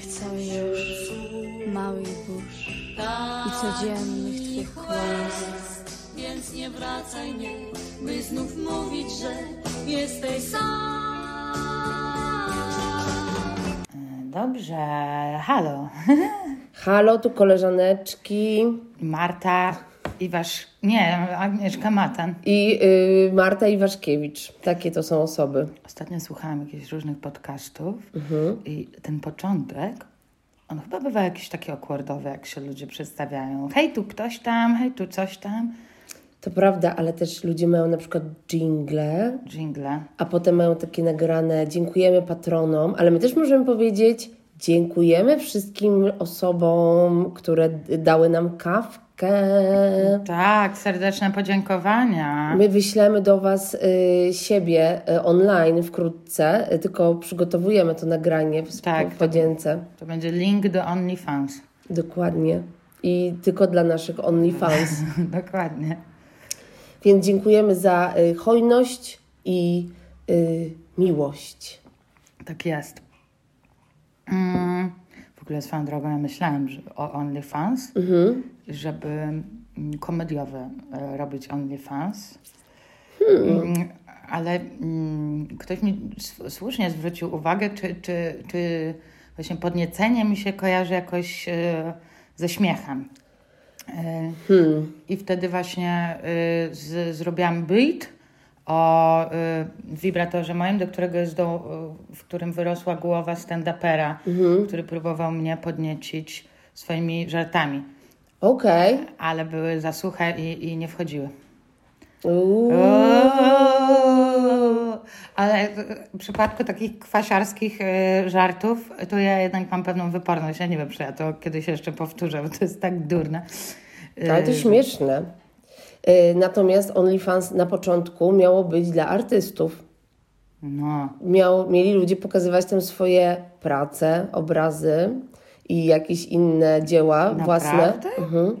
Nie chcę już małych burz i codziennych twych kłamstw. Więc nie wracaj nie, by znów mówić, że jesteś sam. Dobrze, halo. Halo, tu koleżaneczki Marta Iwasz, nie, Agnieszka Matan. i y, Marta Iwaszkiewicz. Takie to są osoby. Ostatnio słuchałam jakichś różnych podcastów i ten początek, on chyba bywa jakiś taki akkordowy, jak się ludzie przedstawiają. Hej, tu ktoś tam, hej, tu coś tam. To prawda, ale też ludzie mają na przykład jingle, Jingle. a potem mają takie nagrane dziękujemy patronom, ale my też możemy powiedzieć dziękujemy wszystkim osobom, które dały nam kawkę. Tak, serdeczne podziękowania. My wyślemy do Was y, siebie y, online wkrótce, y, tylko przygotowujemy to nagranie w, Tak, podzięce. To będzie link do OnlyFans. Dokładnie. I tylko dla naszych OnlyFans. Dokładnie. Więc dziękujemy za hojność i miłość. Tak jest. Mm, w ogóle swoją drogą ja myślałam że o OnlyFans, żeby mm, komediowe e, robić OnlyFans. Mm, ale mm, ktoś mi słusznie zwrócił uwagę, czy, czy, czy właśnie podniecenie mi się kojarzy jakoś e, ze śmiechem. E, I wtedy właśnie z, zrobiłam beat o wibratorze moim, do którego jest do, w którym wyrosła głowa stand-upera, który próbował mnie podniecić swoimi żartami, Okej. ale były za suche i, i nie wchodziły. Uuu. Ale w przypadku takich kwasiarskich y, żartów, to ja jednak mam pewną wyporność. Ja nie wiem, czy ja to kiedyś jeszcze powtórzę, bo to jest tak durne. Ale to Y, śmieszne. Y, natomiast OnlyFans na początku miało być dla artystów. No, Miał, mieli ludzie pokazywać tam swoje prace, obrazy i jakieś inne dzieła własne. Naprawdę? Mhm.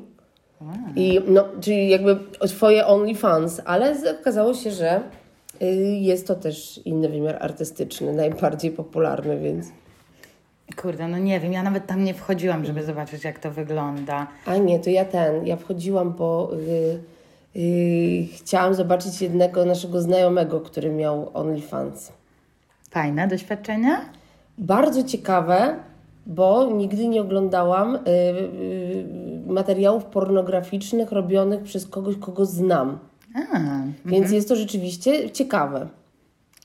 I no, czyli jakby swoje OnlyFans, ale okazało się, że y, jest to też inny wymiar artystyczny, najbardziej popularny, więc. Kurde, no nie wiem, ja nawet tam nie wchodziłam, żeby zobaczyć, jak to wygląda. A nie, to ja ten, ja wchodziłam, bo y, y, chciałam zobaczyć jednego naszego znajomego, który miał OnlyFans. Fajne doświadczenia? Bardzo ciekawe, bo nigdy nie oglądałam y, y, materiałów pornograficznych robionych przez kogoś, kogo znam. A, Więc jest to rzeczywiście ciekawe.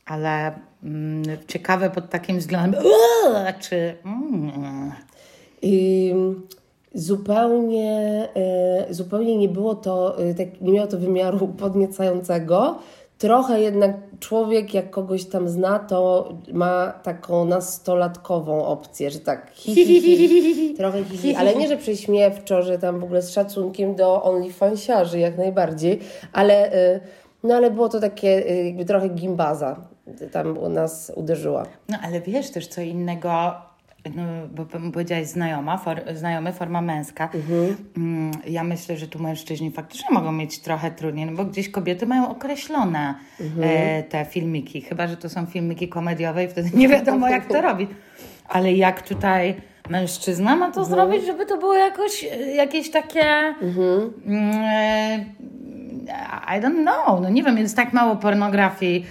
ale mm, ciekawe pod takim względem, uuu, czy... Mm, zupełnie, y, zupełnie nie było to, y, tak, nie miało to wymiaru podniecającego. Trochę jednak człowiek, jak kogoś tam zna, to ma taką nastolatkową opcję, że tak hi, hi, hi, trochę hi, ale nie, że prześmiewczo, że tam w ogóle z szacunkiem do OnlyFansiarzy jak najbardziej, ale, y, no ale było to takie y, jakby trochę gimbaza tam u nas uderzyła. No ale wiesz też co innego, no, bo powiedziałaś znajoma, for, znajomy, forma męska. Mm, Ja myślę, że tu mężczyźni faktycznie mogą mieć trochę trudniej, no bo gdzieś kobiety mają określone e, te filmiki, chyba, że to są filmiki komediowe i wtedy nie wiadomo jak to robić. Ale jak tutaj mężczyzna ma to zrobić, żeby to było jakoś, e, jakieś takie... Mm, e, I don't know. No nie wiem, jest tak mało pornografii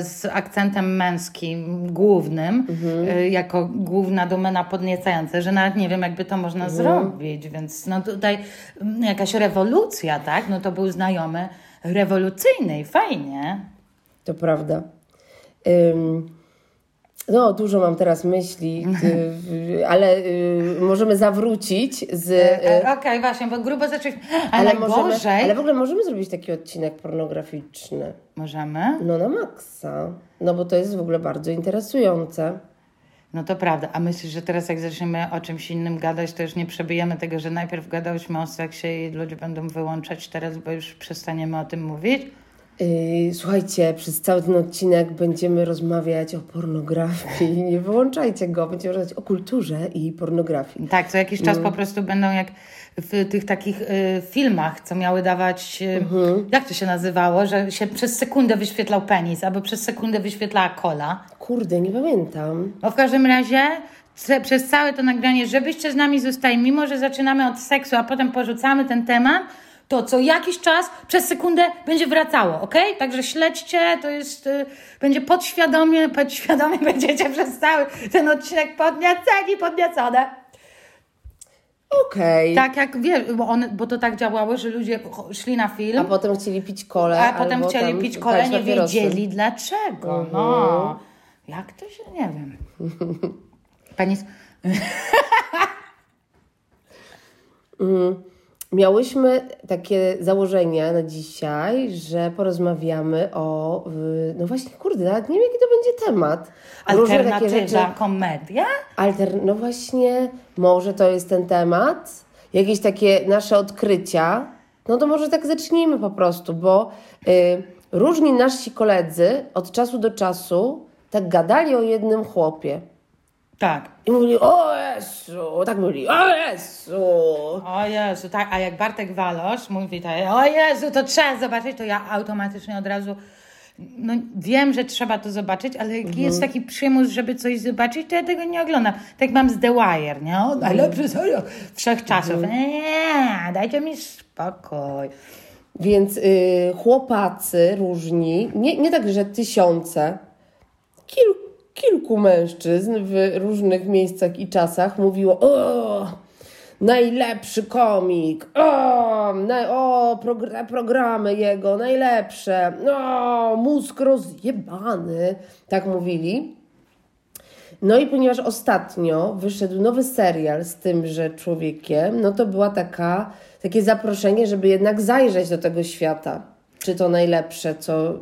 z akcentem męskim głównym, e, jako główna domena podniecająca, że nawet nie wiem, jakby to można zrobić. Więc no tutaj mm, jakaś rewolucja, tak? No to był znajomy rewolucyjny i fajnie. To prawda. Ym, no, dużo mam teraz myśli, ale y, możemy zawrócić z. E, y, Okej, właśnie, bo grubo zaczęliśmy. Ale, możemy, najgorzej... ale w ogóle możemy zrobić taki odcinek pornograficzny. Możemy? No na maksa. No bo to jest w ogóle bardzo interesujące. No to prawda. A myślisz, że teraz jak zaczniemy o czymś innym gadać, to już nie przebijemy tego, że najpierw gadałyśmy o seksie i ludzie będą wyłączać teraz, bo już przestaniemy o tym mówić? Yy, słuchajcie, przez cały ten odcinek będziemy rozmawiać o pornografii. Nie wyłączajcie go, będziemy rozmawiać o kulturze i pornografii. Tak, co jakiś czas po prostu będą jak w tych takich y, filmach, co miały dawać, y, jak to się nazywało, że się przez sekundę wyświetlał penis, albo przez sekundę wyświetlała kola. Kurde, nie pamiętam. No w każdym razie przez całe to nagranie, żebyście z nami zostali, mimo że zaczynamy od seksu, a potem porzucamy ten temat, to co jakiś czas przez sekundę będzie wracało, ok? Także śledźcie, to jest, y, będzie podświadomie, podświadomie będziecie przez cały ten odcinek podnieceni, podniecone. Okej. Tak jak wiesz, bo, one, bo to tak działało, że ludzie szli na film, A potem chcieli pić kolę. a potem chcieli pić kole, nie papierosy. wiedzieli dlaczego. No, jak to się, nie wiem. Pani, s- Miałyśmy takie założenia na dzisiaj, że porozmawiamy o. No właśnie, kurde, nawet nie wiem, jaki to będzie temat. Alternatywa, komedia? Alter... No właśnie, może to jest ten temat. Jakieś takie nasze odkrycia. No to może tak zacznijmy po prostu, bo y, różni nasi koledzy od czasu do czasu tak gadali o jednym chłopie. Tak. I mówili, o Jezu, tak mówili, o Jezu. O Jezu, tak, a jak Bartek Walosz mówi tak, o Jezu, to trzeba zobaczyć, to ja automatycznie od razu, no wiem, że trzeba to zobaczyć, ale jak Mhm. jest taki przymus, żeby coś zobaczyć, to ja tego nie oglądam. Tak mam z The Wire, nie? O, najlepszy serial wszechczasów. Mhm. Nie, dajcie mi spokój. Więc y, chłopacy różni, nie, nie tak, że tysiące, kil, kilku mężczyzn w różnych miejscach i czasach mówiło: O, najlepszy komik, o, na, o progr- programy jego, najlepsze, o, mózg rozjebany. Tak mówili. No i ponieważ ostatnio wyszedł nowy serial z tymże człowiekiem, no to była taka, takie zaproszenie, żeby jednak zajrzeć do tego świata. Czy to najlepsze, co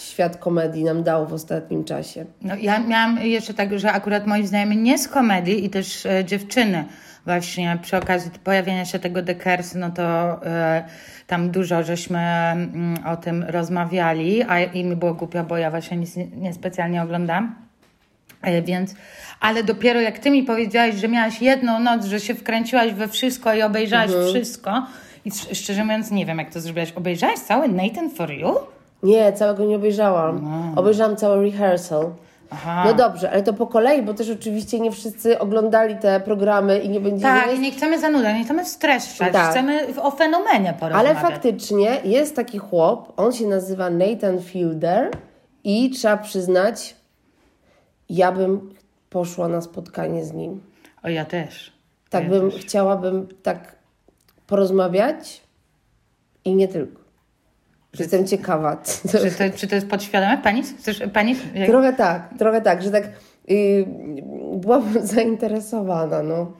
świat komedii nam dał w ostatnim czasie. No, ja miałam jeszcze tak, że akurat moi znajomi nie z komedii i też e, dziewczyny właśnie przy okazji pojawienia się tego Dekers, no to e, tam dużo żeśmy mm, o tym rozmawiali, a i mi było głupio, bo ja właśnie nic nie, nie oglądam. E, Więc, ale dopiero jak ty mi powiedziałaś, że miałaś jedną noc, że się wkręciłaś we wszystko i obejrzałaś wszystko, i sz- szczerze mówiąc, nie wiem, jak to zrobiłaś. Obejrzałaś cały Nathan for You? Nie, całego nie obejrzałam. Obejrzałam cały rehearsal. Aha. No dobrze, ale to po kolei, bo też oczywiście nie wszyscy oglądali te programy i nie będziemy... Tak, i nie chcemy zanudzać, nie chcemy streszczać, Tak. chcemy o fenomenie porozmawiać. Ale faktycznie jest taki chłop, on się nazywa Nathan Fielder i trzeba przyznać, ja bym poszła na spotkanie z nim. O, ja też. Tak ja bym, też. chciałabym tak porozmawiać i nie tylko. Jestem ciekawa. Czy to, czy to jest podświadome? Pani? Chcesz, pani? Jak... Trochę tak, trochę tak, że tak yy, byłabym zainteresowana, no.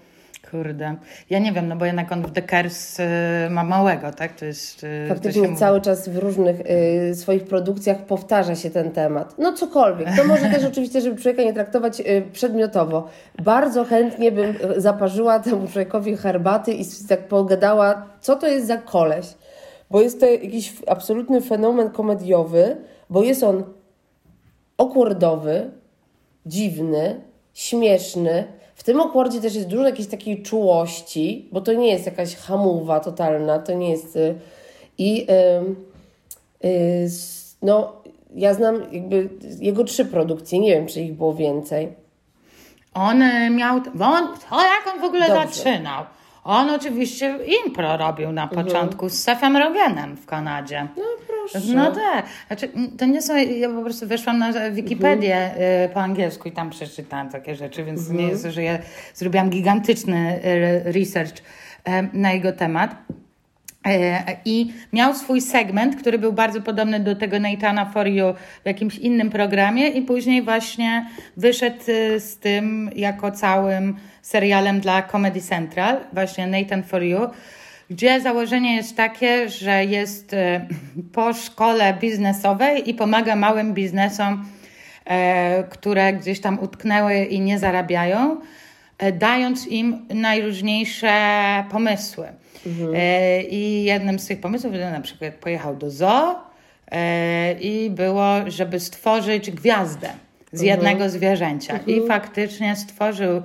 Kurde. Ja nie wiem, no bo jednak on w Dekers y, ma małego, tak? To jest... Y, to Faktycznie mówi. cały czas w różnych y, swoich produkcjach powtarza się ten temat. No cokolwiek. To może też oczywiście, żeby człowieka nie traktować y, przedmiotowo. Bardzo chętnie bym zaparzyła temu człowiekowi herbaty i tak pogadała, co to jest za koleś. Bo jest to jakiś absolutny fenomen komediowy, bo jest on okwordowy, dziwny, śmieszny. W tym okwordzie też jest dużo jakiejś takiej czułości, bo to nie jest jakaś hamuwa totalna, to nie jest... y, I ym, y, s- no, ja znam jakby jego trzy produkcje, nie wiem, czy ich było więcej. On y, miał... Bo on, o, jak on w ogóle Dobrze. zaczynał? On oczywiście impro robił na Mhm. początku z Sefem Rogenem w Kanadzie. No proszę. No tak. Znaczy, to nie są, ja po prostu weszłam na Wikipedię y, po angielsku i tam przeczytałam takie rzeczy, więc nie jest, że ja zrobiłam gigantyczny y, research e, na jego temat. E, I miał swój segment, który był bardzo podobny do tego Nathana For You w jakimś innym programie i później właśnie wyszedł y, z tym jako całym serialem dla Comedy Central, właśnie Nathan For You, gdzie założenie jest takie, że jest y, po szkole biznesowej i pomaga małym biznesom, e, które gdzieś tam utknęły i nie zarabiają, e, dając im najróżniejsze pomysły. E, I jednym z tych pomysłów, że na przykład pojechał do zoo, e, i było, żeby stworzyć gwiazdę z jednego zwierzęcia. I faktycznie stworzył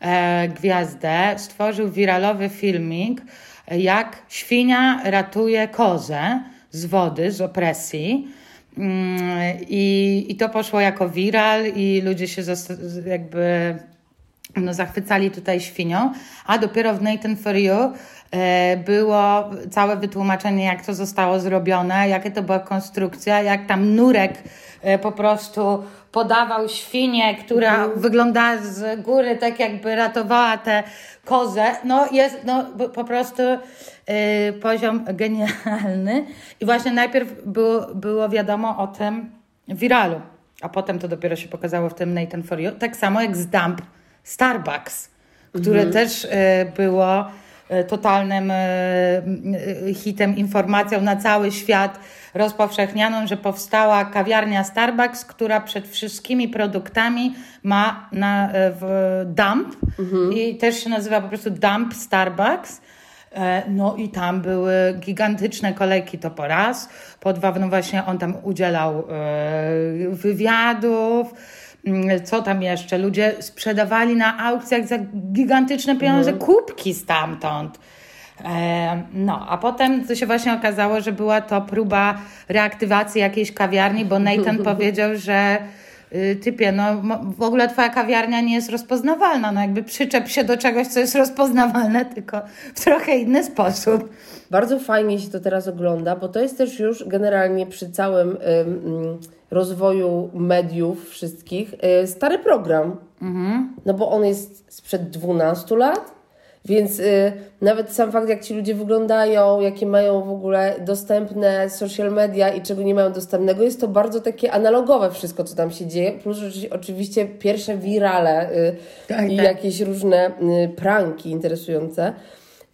e, gwiazdę, stworzył wiralowy filmik, jak świnia ratuje kozę z wody, z opresji. Mm, I, I to poszło jako viral i ludzie się jakby no, zachwycali tutaj świnią, a dopiero w Nathan For You było całe wytłumaczenie, jak to zostało zrobione, jakie to była konstrukcja, jak tam nurek e, po prostu podawał świnię, która wyglądała z góry tak jakby ratowała tę kozę. No jest no, po- prostu e, poziom genialny. I właśnie najpierw było, było wiadomo o tym w viralu, a potem to dopiero się pokazało w tym Nathan For You. Tak samo jak z Dump Starbucks, które też e, było e, totalnym e, e, hitem, informacją na cały świat rozpowszechnianą, że powstała kawiarnia Starbucks, która przed wszystkimi produktami ma na, e, w dump i też się nazywa po prostu Dump Starbucks. E, No i tam były gigantyczne kolejki, to po raz. Po dwa, no właśnie on tam udzielał e, wywiadów. Mm, Co tam jeszcze? Ludzie sprzedawali na aukcjach za gigantyczne pieniądze kubki stamtąd. E, No, a potem to się właśnie okazało, że była to próba reaktywacji jakiejś kawiarni, bo Nathan powiedział, że y, typie, no w ogóle twoja kawiarnia nie jest rozpoznawalna, no jakby przyczep się do czegoś, co jest rozpoznawalne, tylko w trochę inny sposób. Bardzo fajnie się to teraz ogląda, bo to jest też już generalnie przy całym ym, ym, rozwoju mediów wszystkich y, stary program. No bo on jest sprzed 12 lat, więc y, nawet sam fakt, jak ci ludzie wyglądają, jakie mają w ogóle dostępne social media i czego nie mają dostępnego, jest to bardzo takie analogowe wszystko, co tam się dzieje. Plus oczy- oczywiście pierwsze wirale y, Tak, i tak. jakieś różne y, pranki interesujące,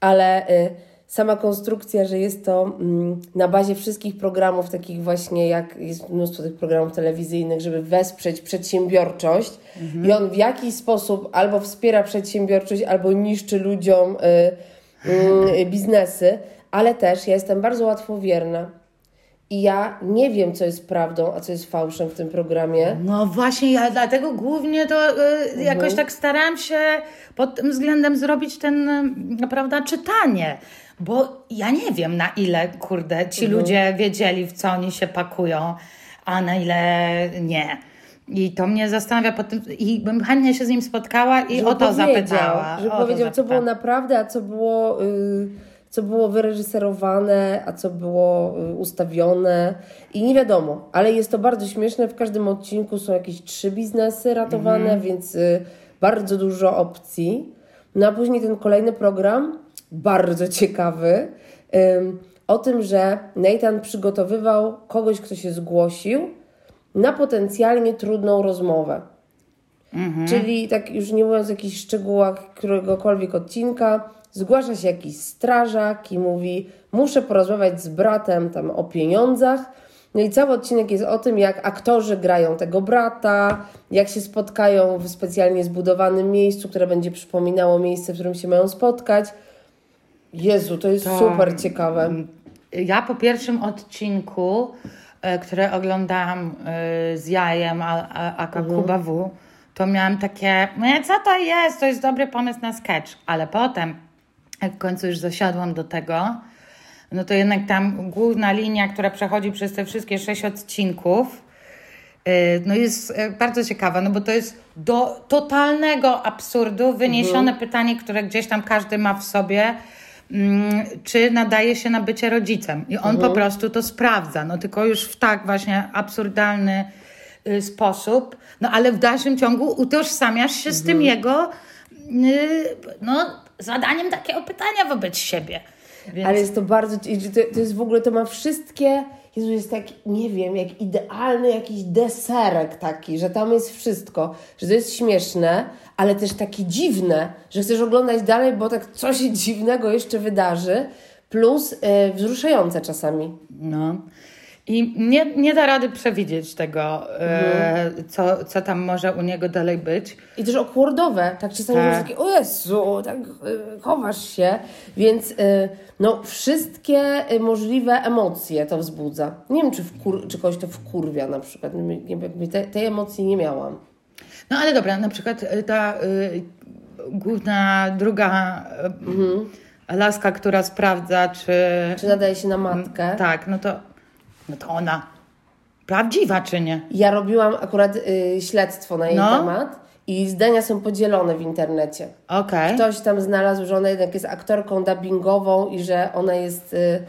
ale y, sama konstrukcja, że jest to mm, na bazie wszystkich programów, takich właśnie jak jest mnóstwo tych programów telewizyjnych, żeby wesprzeć przedsiębiorczość i on w jakiś sposób albo wspiera przedsiębiorczość, albo niszczy ludziom y, y, biznesy, ale też ja jestem bardzo łatwowierna. I ja nie wiem, co jest prawdą, a co jest fałszem w tym programie. No właśnie, ja dlatego głównie to y, jakoś tak starałam się pod tym względem zrobić ten, y, prawda, czytanie. Bo ja nie wiem, na ile, kurde, ci ludzie wiedzieli, w co oni się pakują, a na ile nie. I to mnie zastanawia po tym, i bym chętnie się z nim spotkała i Żeby o to zapytała. Żeby o powiedział, co było zapytała. naprawdę, a co było, y, co było wyreżyserowane, a co było y, ustawione. I nie wiadomo, ale jest to bardzo śmieszne. W każdym odcinku są jakieś trzy biznesy ratowane, Mhm. więc y, bardzo dużo opcji. No a później ten kolejny program, bardzo ciekawy, o tym, że Nathan przygotowywał kogoś, kto się zgłosił na potencjalnie trudną rozmowę. Czyli tak już nie mówiąc o jakichś szczegółach któregokolwiek odcinka, zgłasza się jakiś strażak i mówi muszę porozmawiać z bratem tam o pieniądzach. No i cały odcinek jest o tym, jak aktorzy grają tego brata, jak się spotkają w specjalnie zbudowanym miejscu, które będzie przypominało miejsce, w którym się mają spotkać. Jezu, to jest To- super ciekawe. Ja po pierwszym odcinku, e, które oglądałam e, z jajem a, a, Aka Kuba W, to miałam takie, "Nie, co to jest? To jest dobry pomysł na sketch. Ale potem, jak w końcu już zasiadłam do tego, no to jednak tam główna linia, która przechodzi przez te wszystkie sześć odcinków, y, no jest y, bardzo ciekawa, no bo to jest do totalnego absurdu wyniesione pytanie, które gdzieś tam każdy ma w sobie, mm, czy nadaje się na bycie rodzicem. I on po prostu to sprawdza, no tylko już w tak właśnie absurdalny y, sposób, no ale w dalszym ciągu utożsamiasz się z tym jego y, no, zadaniem takiego pytania wobec siebie. Więc... Ale jest to bardzo. To, to jest w ogóle, to ma wszystkie. Jezu, jest tak, nie wiem, jak idealny jakiś deserek taki, że tam jest wszystko, że to jest śmieszne, ale też takie dziwne, że chcesz oglądać dalej, bo tak coś dziwnego jeszcze wydarzy, plus y, wzruszające czasami. No. I nie, nie da rady przewidzieć tego, e, co, co tam może u niego dalej być. I też okurdowe, tak czasami Tak. tak. takie, o Jezu, tak y, chowasz się, więc y, no wszystkie y, możliwe emocje to wzbudza. Nie wiem, czy, wkur, czy kogoś to wkurwia na przykład, nie, te, tej emocji nie miałam. No ale dobra, na przykład y, ta y, główna, druga y, laska, która sprawdza, czy... Czy nadaje się na matkę? Tak, no to, no to ona prawdziwa, czy nie? Ja robiłam akurat y, śledztwo na jej No. temat i zdania są podzielone w internecie. Okej. Ktoś tam znalazł, że ona jednak jest aktorką dubbingową i że ona jest y,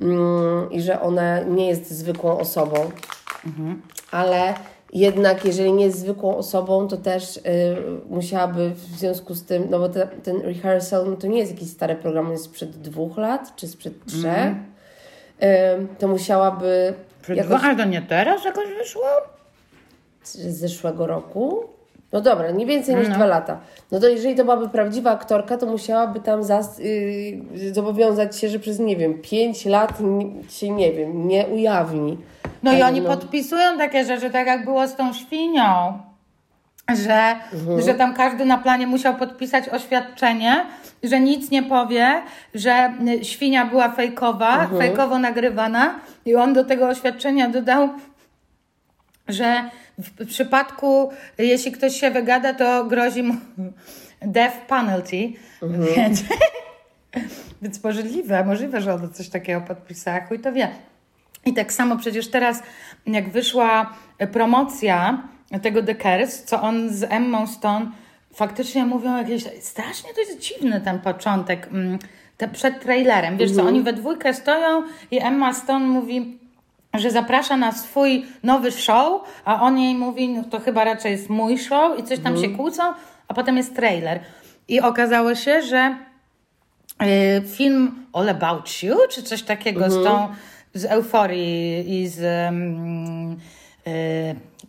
mm, i że ona nie jest zwykłą osobą. Ale jednak jeżeli nie jest zwykłą osobą, to też y, musiałaby w związku z tym, no bo te, ten rehearsal no to nie jest jakiś stary program, on jest sprzed dwóch lat czy sprzed trzech. Y, to musiałaby Przed jakoś ale to nie teraz jakoś wyszło? z zeszłego roku. No dobra, nie więcej niż dwa lata. No to jeżeli to byłaby prawdziwa aktorka, to musiałaby tam zas- yy, zobowiązać się, że przez, nie wiem, pięć lat się, nie wiem, nie ujawni. No i oni podpisują takie rzeczy, tak jak było z tą świnią, że, że tam każdy na planie musiał podpisać oświadczenie, że nic nie powie, że y, świnia była fejkowa, fejkowo nagrywana i on do tego oświadczenia dodał, że w przypadku, jeśli ktoś się wygada, to grozi mu death penalty, więc, więc możliwe, możliwe, że ona coś takiego podpisała, chuj to wie. I tak samo przecież teraz, jak wyszła promocja tego The Curse, co on z Emmą Stone faktycznie mówią jakieś... Strasznie to jest dziwny ten początek, mm, te, przed trailerem. Wiesz co, oni we dwójkę stoją i Emma Stone mówi, że zaprasza na swój nowy show, a on jej mówi, no to chyba raczej jest mój show i coś tam się kłócą, a potem jest trailer. I okazało się, że y, film All About You, czy coś takiego z tą, z Euforii i z... Um, y,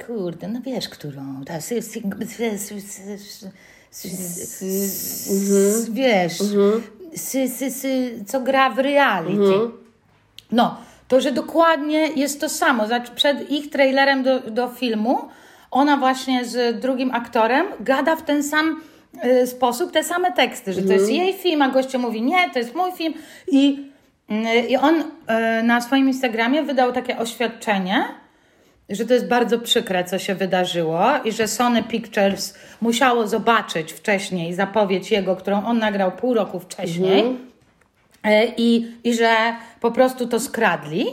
Kurde, no wiesz, którą. Ta, sy, sy, wiesz, co gra w reality. No, to, że dokładnie jest to samo. Znaczy, przed ich trailerem do, do filmu ona właśnie z drugim aktorem gada w ten sam sposób te same teksty, że to jest jej film, a gościu mówi nie, to jest mój film. I, i on na swoim Instagramie wydał takie oświadczenie, że to jest bardzo przykre, co się wydarzyło i że Sony Pictures musiało zobaczyć wcześniej zapowiedź jego, którą on nagrał pół roku wcześniej E, I, I że po prostu to skradli.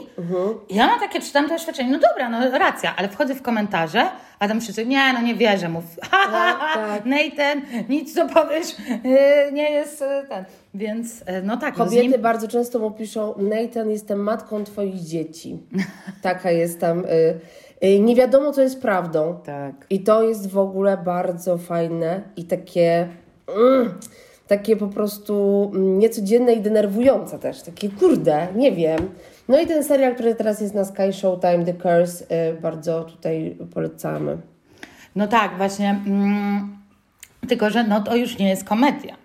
I ja na takie czytam to oświadczenie, no dobra, no racja, ale wchodzę w komentarze, a tam wszyscy, nie, no nie wierzę, mów, ha, ha, ha. Nathan, nic co powiesz, e, nie jest e, ten. Więc no tak, no Kobiety nim, bardzo często mu piszą, Nathan, jestem matką twoich dzieci. Taka jest tam... Y, nie wiadomo, co jest prawdą. Tak. I to jest w ogóle bardzo fajne i takie... Mm, takie po prostu mm, niecodzienne i denerwujące też. Takie kurde, nie wiem. No i ten serial, który teraz jest na Sky Showtime, The Curse, y, bardzo tutaj polecamy. No tak, właśnie, mm, tylko że no to już nie jest komedia.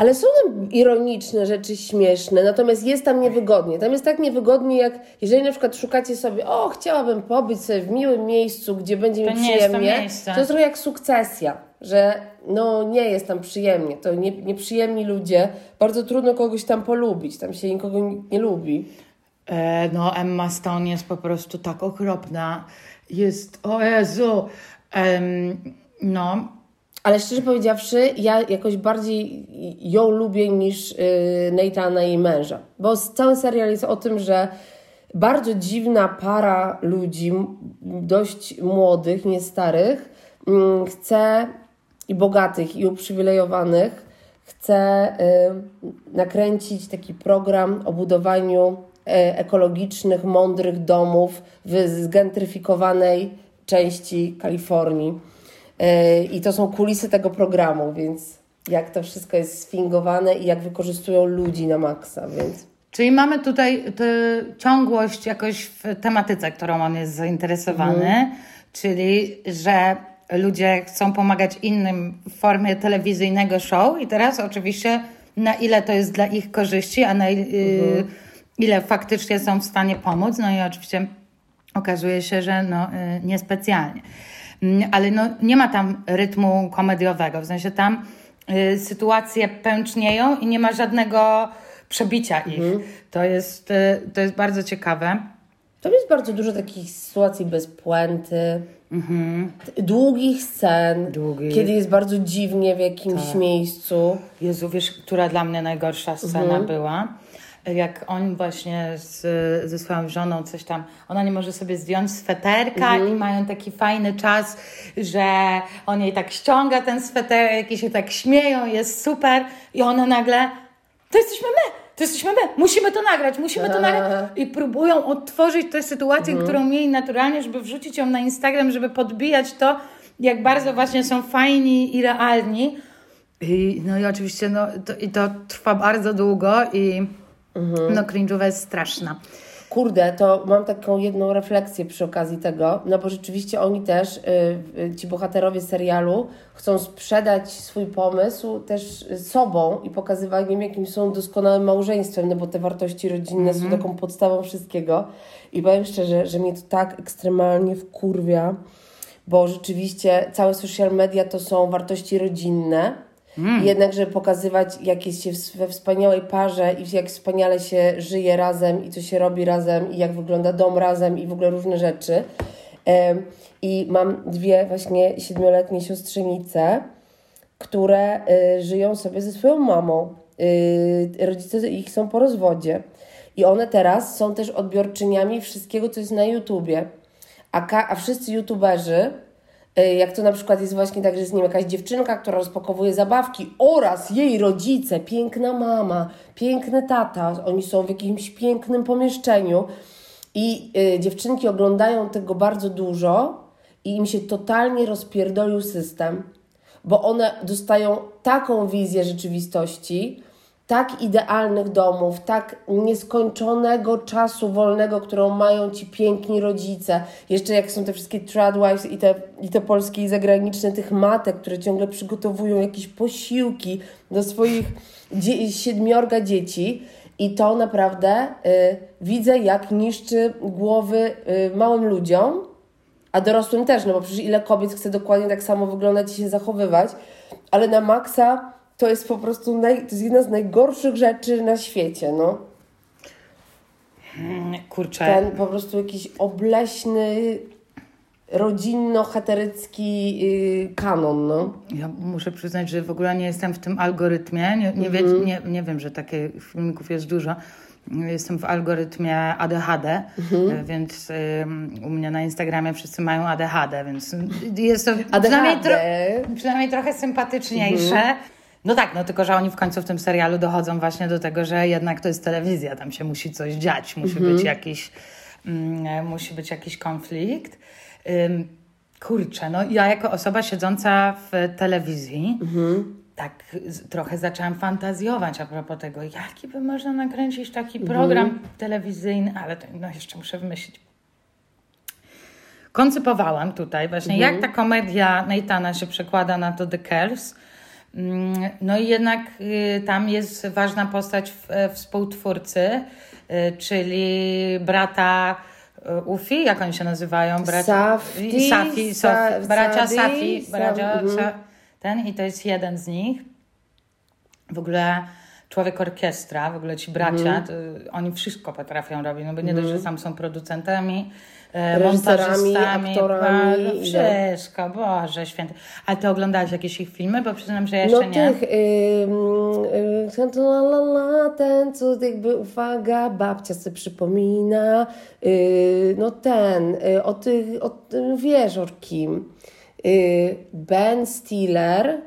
Ale są tam ironiczne rzeczy, śmieszne, natomiast jest tam niewygodnie. Tam jest tak niewygodnie, jak jeżeli na przykład szukacie sobie, o, chciałabym pobyć sobie w miłym miejscu, gdzie będzie To mi nie jest to przyjemnie. miejsce. To jest trochę jak sukcesja, że no nie jest tam przyjemnie. To nie, nieprzyjemni ludzie, bardzo trudno kogoś tam polubić, tam się nikogo nie, nie lubi. E, no, Emma Stone jest po prostu tak okropna. Jest, o Jezu. Em, no, Ale szczerze powiedziawszy, ja jakoś bardziej ją lubię niż yy, Nathana i męża. Bo cały serial jest o tym, że bardzo dziwna para ludzi, dość młodych, nie starych, mm, chce i bogatych, i uprzywilejowanych, chce y, nakręcić taki program o budowaniu e, ekologicznych, mądrych domów w zgentryfikowanej części Kalifornii. I to są kulisy tego programu, więc jak to wszystko jest sfingowane i jak wykorzystują ludzi na maksa, więc Czyli mamy tutaj tę ciągłość jakoś w tematyce, którą on jest zainteresowany, czyli że ludzie chcą pomagać innym w formie telewizyjnego show i teraz oczywiście na ile to jest dla ich korzyści, a na, y, ile faktycznie są w stanie pomóc. No i oczywiście okazuje się, że no, y, niespecjalnie. Mm, Ale no, nie ma tam rytmu komediowego, w sensie tam y, sytuacje pęcznieją i nie ma żadnego przebicia ich. To, jest, y, to jest bardzo ciekawe. Tam jest bardzo dużo takich sytuacji bez puenty, t- długich scen, Długich. kiedy jest bardzo dziwnie w jakimś miejscu. Jezu, wiesz, która dla mnie najgorsza scena była? Jak on właśnie z, ze swoją żoną coś tam, ona nie może sobie zdjąć sweterka i mają taki fajny czas, że on jej tak ściąga ten sweterek i się tak śmieją, jest super i ona nagle, to jesteśmy my, to jesteśmy my, musimy to nagrać, musimy to nagrać. I próbują odtworzyć tę sytuację, którą mieli naturalnie, żeby wrzucić ją na Instagram, żeby podbijać to, jak bardzo właśnie są fajni i realni. I, no i oczywiście no, to, i to trwa bardzo długo i no cringe'owa jest straszna. Kurde, to mam taką jedną refleksję przy okazji tego, no bo rzeczywiście oni też, y, y, ci bohaterowie serialu, chcą sprzedać swój pomysł też sobą i pokazywaniem, jakim są doskonałym małżeństwem, no bo te wartości rodzinne są taką podstawą wszystkiego. I powiem szczerze, że mnie to tak ekstremalnie wkurwia, bo rzeczywiście całe social media to są wartości rodzinne. I Jednak, żeby pokazywać, jak jest się we wspaniałej parze i jak wspaniale się żyje razem i co się robi razem i jak wygląda dom razem i w ogóle różne rzeczy. I mam dwie właśnie siedmioletnie siostrzenice, które y, żyją sobie ze swoją mamą. Y, rodzice ich są po rozwodzie. I one teraz są też odbiorczyniami wszystkiego, co jest na YouTubie. A, a wszyscy YouTuberzy, jak to na przykład jest właśnie tak, że jest wiem, jakaś dziewczynka, która rozpakowuje zabawki oraz jej rodzice, piękna mama, piękny tata, oni są w jakimś pięknym pomieszczeniu i y, dziewczynki oglądają tego bardzo dużo i im się totalnie rozpierdolił system, bo one dostają taką wizję rzeczywistości, tak idealnych domów, tak nieskończonego czasu wolnego, którą mają ci piękni rodzice. Jeszcze jak są te wszystkie tradwives i te, i te polskie i zagraniczne tych matek, które ciągle przygotowują jakieś posiłki do swoich dzie- siedmiorga dzieci. I to naprawdę y, widzę, jak niszczy głowy y, małym ludziom, a dorosłym też, no bo przecież ile kobiet chce dokładnie tak samo wyglądać i się zachowywać, ale na maksa to jest po prostu naj, to jest jedna z najgorszych rzeczy na świecie, no. Kurczę, Ten po prostu jakiś obleśny, rodzinno-heterycki y, kanon, no. ja muszę przyznać, że w ogóle nie jestem w tym algorytmie. Nie, nie, wie, nie, nie wiem, że takich filmików jest dużo. Jestem w algorytmie ADHD, więc ym, u mnie na Instagramie wszyscy mają ADHD, więc jest to przynajmniej, tro, ADHD. przynajmniej trochę sympatyczniejsze. No tak, no tylko, że oni w końcu w tym serialu dochodzą właśnie do tego, że jednak to jest telewizja, tam się musi coś dziać, musi być jakiś, mm, musi być jakiś konflikt. Ym, kurczę, no ja jako osoba siedząca w telewizji, tak z, trochę zaczęłam fantazjować a propos tego, jaki by można nakręcić taki program telewizyjny, ale to no, jeszcze muszę wymyślić. Koncypowałam tutaj właśnie, jak ta komedia Neitana się przekłada na to The Curse. Mm, No i jednak y, tam jest ważna postać e, współtwórcy, y, czyli brata y, Ufi, jak oni się nazywają? Bracia, Safi, Sa- bracia Safi, bracia, mhm. Sa, ten i to jest jeden z nich. W ogóle człowiek orkiestra, w ogóle ci bracia, Mhm. to oni wszystko potrafią robić, no bo nie dość, że sam są producentami, e, Reżyserami, montażystami, aktorami, no, i- wszystko, Boże święty. Ale ty oglądałaś jakieś ich filmy? Bo przyznam, że ja jeszcze No nie. tych, la, la, ten, co jakby, uwaga, babcia sobie przypomina, y, no ten, y, o tych, o, tym, wiesz o kim, y, Ben Stiller,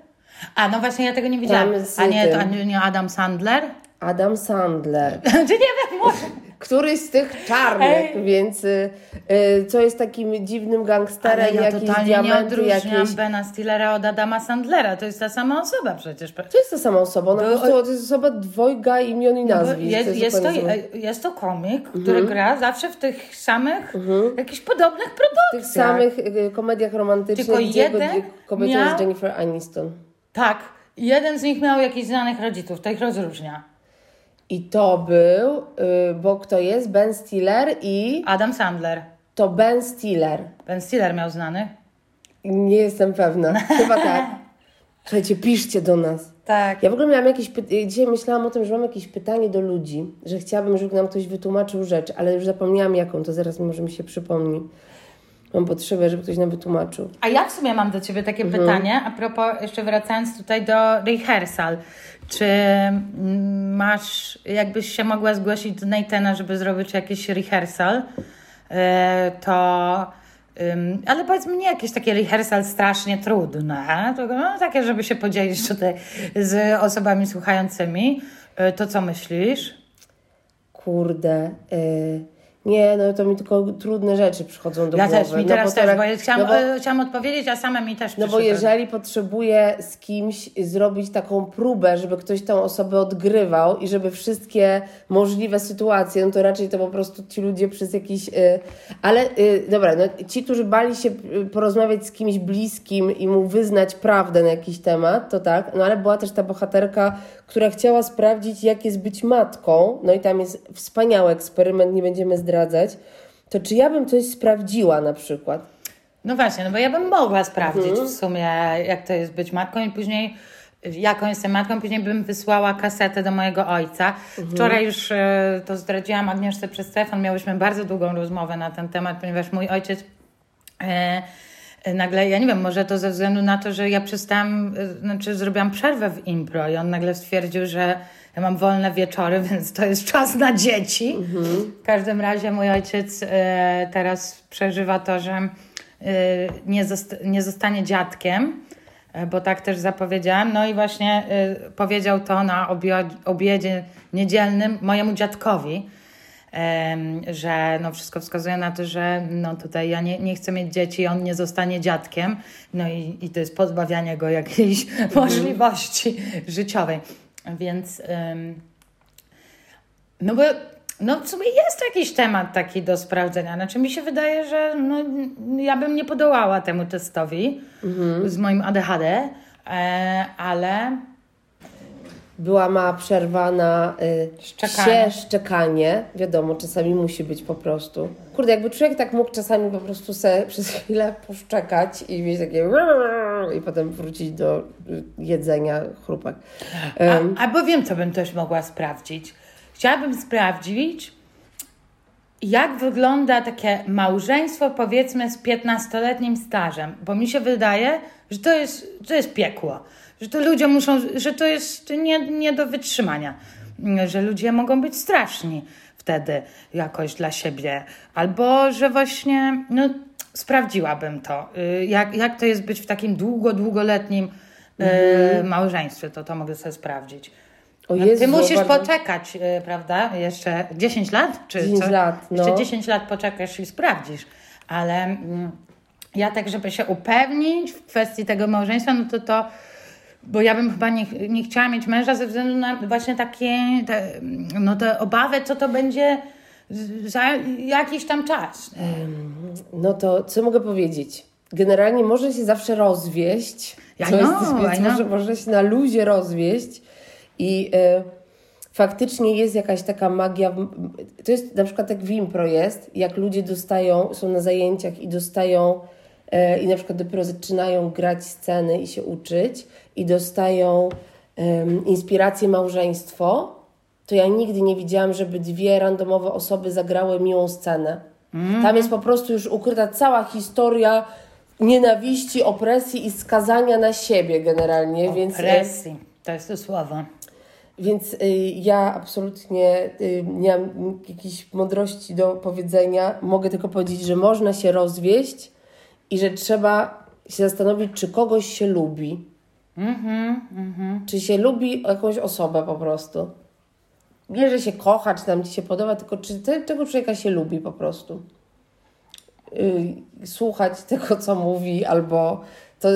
A, no właśnie, ja tego nie widziałam. A nie, to a nie nie Adam Sandler? Adam Sandler. Czy nie wiem, może. Któryś z tych czarnych, Ej. więc y, y, co jest takim dziwnym gangsterem, Ale ja jakieś totalnie nie diamenty, odróżniam jakieś... Bena Stillera od Adama Sandlera. To jest ta sama osoba przecież. To jest ta sama osoba, Bo- prostu to jest osoba dwojga imion i No nazwisk. jest, jest, to, zupełnie złe. jest to komik, który gra zawsze w tych samych, jakichś podobnych produkcjach. W tych samych y, komediach romantycznych, Tylko gdzie jeden kobiety miał- jest Jennifer Aniston. Tak. Jeden z nich miał jakichś znanych rodziców, to ich rozróżnia. I to był, y, bo kto jest? Ben Stiller i Adam Sandler. to Ben Stiller. Ben Stiller miał znany. Nie jestem pewna. Chyba tak. Słuchajcie, piszcie do nas. Tak. Ja w ogóle miałam jakieś py- dzisiaj myślałam o tym, że mam jakieś pytanie do ludzi, że chciałabym, żeby nam ktoś wytłumaczył rzecz, ale już zapomniałam jaką, to zaraz może mi się przypomni. Mam potrzebę, żeby ktoś nam wytłumaczył. A ja w sumie mam do Ciebie takie pytanie, a propos, jeszcze wracając tutaj do rehearsal. Czy mm, masz, jakbyś się mogła zgłosić do Nathana, żeby zrobić jakiś rehearsal, e, to... ale powiedz mi nie jakieś takie rehearsal strasznie trudne, tylko no, takie, żeby się podzielić tutaj z osobami słuchającymi. E, To co myślisz? Kurde. y, nie, no to mi tylko trudne rzeczy przychodzą do Ja głowy. też, mi no teraz to też, tak- bo ja chciałam, no bo- e, chciałam odpowiedzieć, a same mi też No bo jeżeli potrzebuję z kimś zrobić taką próbę, żeby ktoś tą osobę odgrywał i żeby wszystkie możliwe sytuacje, no to raczej to po prostu ci ludzie przez jakiś... Y, ale y, dobra, no ci, którzy bali się porozmawiać z kimś bliskim i mu wyznać prawdę na jakiś temat, to tak, no ale była też ta bohaterka, która chciała sprawdzić, jak jest być matką, no i tam jest wspaniały eksperyment, nie będziemy zdradzać, to czy ja bym coś sprawdziła na przykład? No właśnie, no bo ja bym mogła sprawdzić w sumie, jak to jest być matką i później jaką jestem matką, później bym wysłała kasetę do mojego ojca. Wczoraj już e, to zdradziłam Agnieszce przez telefon, miałyśmy bardzo długą rozmowę na ten temat, ponieważ mój ojciec e, nagle, ja nie wiem, może to ze względu na to, że ja przestałam, znaczy zrobiłam przerwę w impro i on nagle stwierdził, że ja mam wolne wieczory, więc to jest czas na dzieci. W każdym razie mój ojciec e, teraz przeżywa to, że e, nie, nie zostanie dziadkiem, e, bo tak też zapowiedziałam. No i właśnie powiedział to na obiedzie niedzielnym mojemu dziadkowi, że no wszystko wskazuje na to, że no tutaj ja nie, nie chcę mieć dzieci, on nie zostanie dziadkiem, no i, i to jest pozbawianie go jakiejś możliwości życiowej. Więc no bo no w sumie jest jakiś temat taki do sprawdzenia. Znaczy mi się wydaje, że no, ja bym nie podołała temu testowi z moim ADHD, e, ale Była mała przerwa na y, Szczekanie. się szczekanie. Wiadomo, czasami musi być po prostu. Kurde, jakby człowiek tak mógł czasami po prostu se przez chwilę poszczekać i mieć takie i potem wrócić do y, jedzenia chrupek. Em, A, albo wiem, co bym też mogła sprawdzić. Chciałabym sprawdzić, jak wygląda takie małżeństwo, powiedzmy, z 15-letnim stażem, bo mi się wydaje, że to jest, to jest piekło, że to ludzie muszą, że to jest nie, nie do wytrzymania, że ludzie mogą być straszni wtedy jakoś dla siebie, albo że właśnie, no, sprawdziłabym to, y, jak, jak to jest być w takim długo, długoletnim y, małżeństwie, to to mogę sobie sprawdzić. No, Jezu, ty musisz bardzo- poczekać, y, prawda? Jeszcze 10 lat? Czy 10 co? lat, no. Jeszcze 10 lat poczekasz i sprawdzisz. Ale mm, ja tak, żeby się upewnić w kwestii tego małżeństwa, no to to, bo ja bym chyba nie, nie chciała mieć męża ze względu na właśnie takie, te, no te obawy, co to będzie za jakiś tam czas. No to co mogę powiedzieć? Generalnie można się zawsze rozwieść. Ja co know, jest, więc może, można się na luzie rozwieść i e, faktycznie jest jakaś taka magia. To jest na przykład jak w impro jest, jak ludzie dostają, są na zajęciach i dostają e, i na przykład dopiero zaczynają grać sceny i się uczyć i dostają em, inspirację małżeństwo, to ja nigdy nie widziałam, żeby dwie randomowe osoby zagrały miłą scenę. Tam jest po prostu już ukryta cała historia nienawiści, opresji i skazania na siebie generalnie, więc, e, Presji, to jest to słowo. więc y, ja absolutnie y, nie mam jakiejś mądrości do powiedzenia. Mogę tylko powiedzieć, że można się rozwieść i że trzeba się zastanowić, czy kogoś się lubi. Czy się lubi jakąś osobę po prostu. Nie, że się kocha, czy tam ci się podoba, tylko czy te, tego człowieka się lubi po prostu. Y, słuchać tego, co mówi, albo to,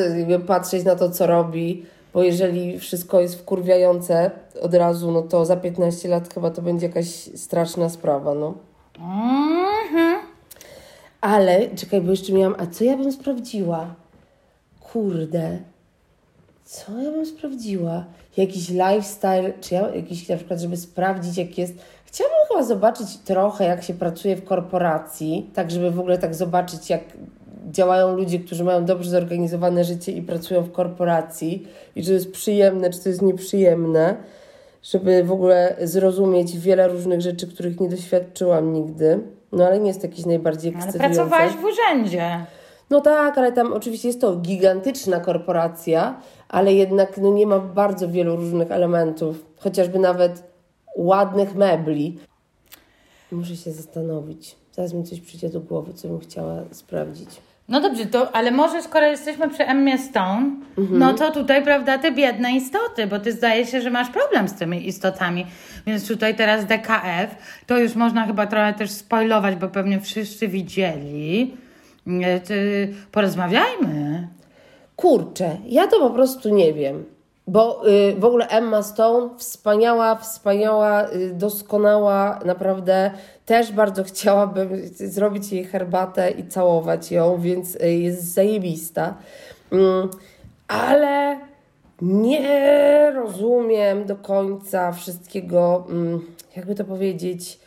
patrzeć na to, co robi, bo jeżeli wszystko jest wkurwiające od razu, no to za 15 lat chyba to będzie jakaś straszna sprawa, no. Ale, czekaj, bo jeszcze miałam, a co ja bym sprawdziła? Kurde. Co ja bym sprawdziła? Jakiś lifestyle, czy ja jakiś na przykład, żeby sprawdzić, jak jest. Chciałabym chyba zobaczyć trochę, jak się pracuje w korporacji, tak żeby w ogóle tak zobaczyć, jak działają ludzie, którzy mają dobrze zorganizowane życie i pracują w korporacji i czy to jest przyjemne, czy to jest nieprzyjemne, żeby w ogóle zrozumieć wiele różnych rzeczy, których nie doświadczyłam nigdy. No ale nie jest jakiś najbardziej Ale ekscytujące. pracowałaś w urzędzie. No tak, ale tam oczywiście jest to gigantyczna korporacja, ale jednak no, nie ma bardzo wielu różnych elementów, chociażby nawet ładnych mebli. Muszę się zastanowić. Zaraz mi coś przyjdzie do głowy, co bym chciała sprawdzić. No dobrze, to, ale może skoro jesteśmy przy Emmie Stone, no to tutaj, prawda, te biedne istoty, bo ty zdaje się, że masz problem z tymi istotami. Więc tutaj teraz DKF, to już można chyba trochę też spoilować, bo pewnie wszyscy widzieli. Ty- Porozmawiajmy. Kurczę, ja to po prostu nie wiem. Bo y, w ogóle Emma Stone, wspaniała, wspaniała, y, doskonała, naprawdę też bardzo chciałabym zrobić jej herbatę i całować ją, więc y, jest zajebista. Mm, ale nie rozumiem do końca wszystkiego, mm, jakby to powiedzieć.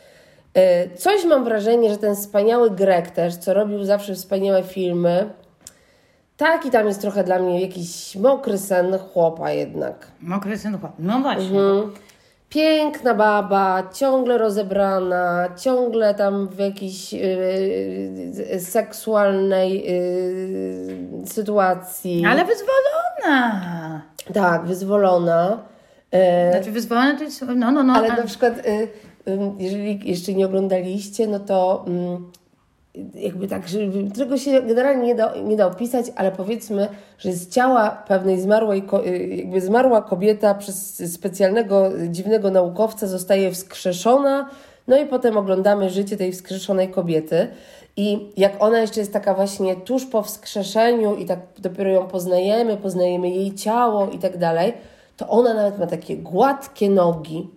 Coś mam wrażenie, że ten wspaniały Grek też, co robił zawsze wspaniałe filmy, tak, i tam jest trochę dla mnie jakiś mokry sen chłopa jednak. Mokry syn chłop. No właśnie. Mhm. Piękna baba, ciągle rozebrana, ciągle tam w jakiejś yy, seksualnej yy, sytuacji. Ale wyzwolona. Tak, wyzwolona. Yy, Znaczy wyzwolona to jest, no, no, no. ale na przykład, y, jeżeli jeszcze nie oglądaliście, no to mm, jakby tak, tego się generalnie nie da, nie da opisać, ale powiedzmy, że z ciała pewnej zmarłej, y, jakby zmarła kobieta przez specjalnego, dziwnego naukowca zostaje wskrzeszona, no i potem oglądamy życie tej wskrzeszonej kobiety. I jak ona jeszcze jest taka właśnie tuż po wskrzeszeniu i tak dopiero ją poznajemy, poznajemy jej ciało i tak dalej, to ona nawet ma takie gładkie nogi,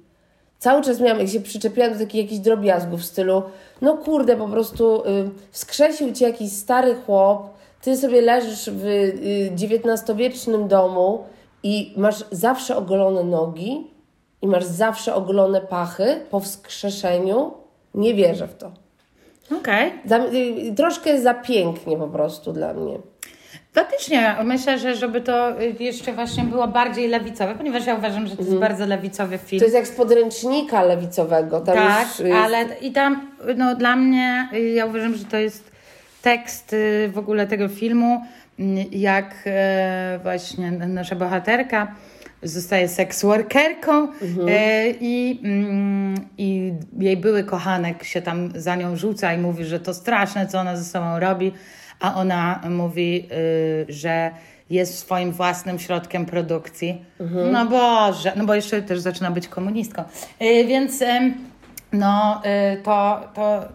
Cały czas miałam, jak się przyczepiłam do takich jakichś drobiazgów w stylu, no kurde, po prostu y, wskrzesił cię jakiś stary chłop, ty sobie leżysz w y, XIX-wiecznym domu i masz zawsze ogolone nogi i masz zawsze ogolone pachy po wskrzeszeniu. Nie wierzę w to. Okej. Za, y, troszkę za pięknie po prostu dla mnie. Faktycznie, myślę, że żeby to y, jeszcze właśnie było bardziej lewicowe, ponieważ ja uważam, że to jest bardzo lewicowy film. Mhm. To jest jak z podręcznika lewicowego. Tam tak, y, ale i tam, no dla mnie, y, ja uważam, że to jest tekst y, w ogóle tego filmu, jak e, właśnie nasza bohaterka zostaje seksworkerką Mhm. e, i, mm, i jej były kochanek się tam za nią rzuca i mówi, że to straszne, co ona ze sobą robi, a ona mówi, y, że jest swoim własnym środkiem produkcji. No Boże, no bo jeszcze też zaczyna być komunistką. Y, Więc em, no y, to, to,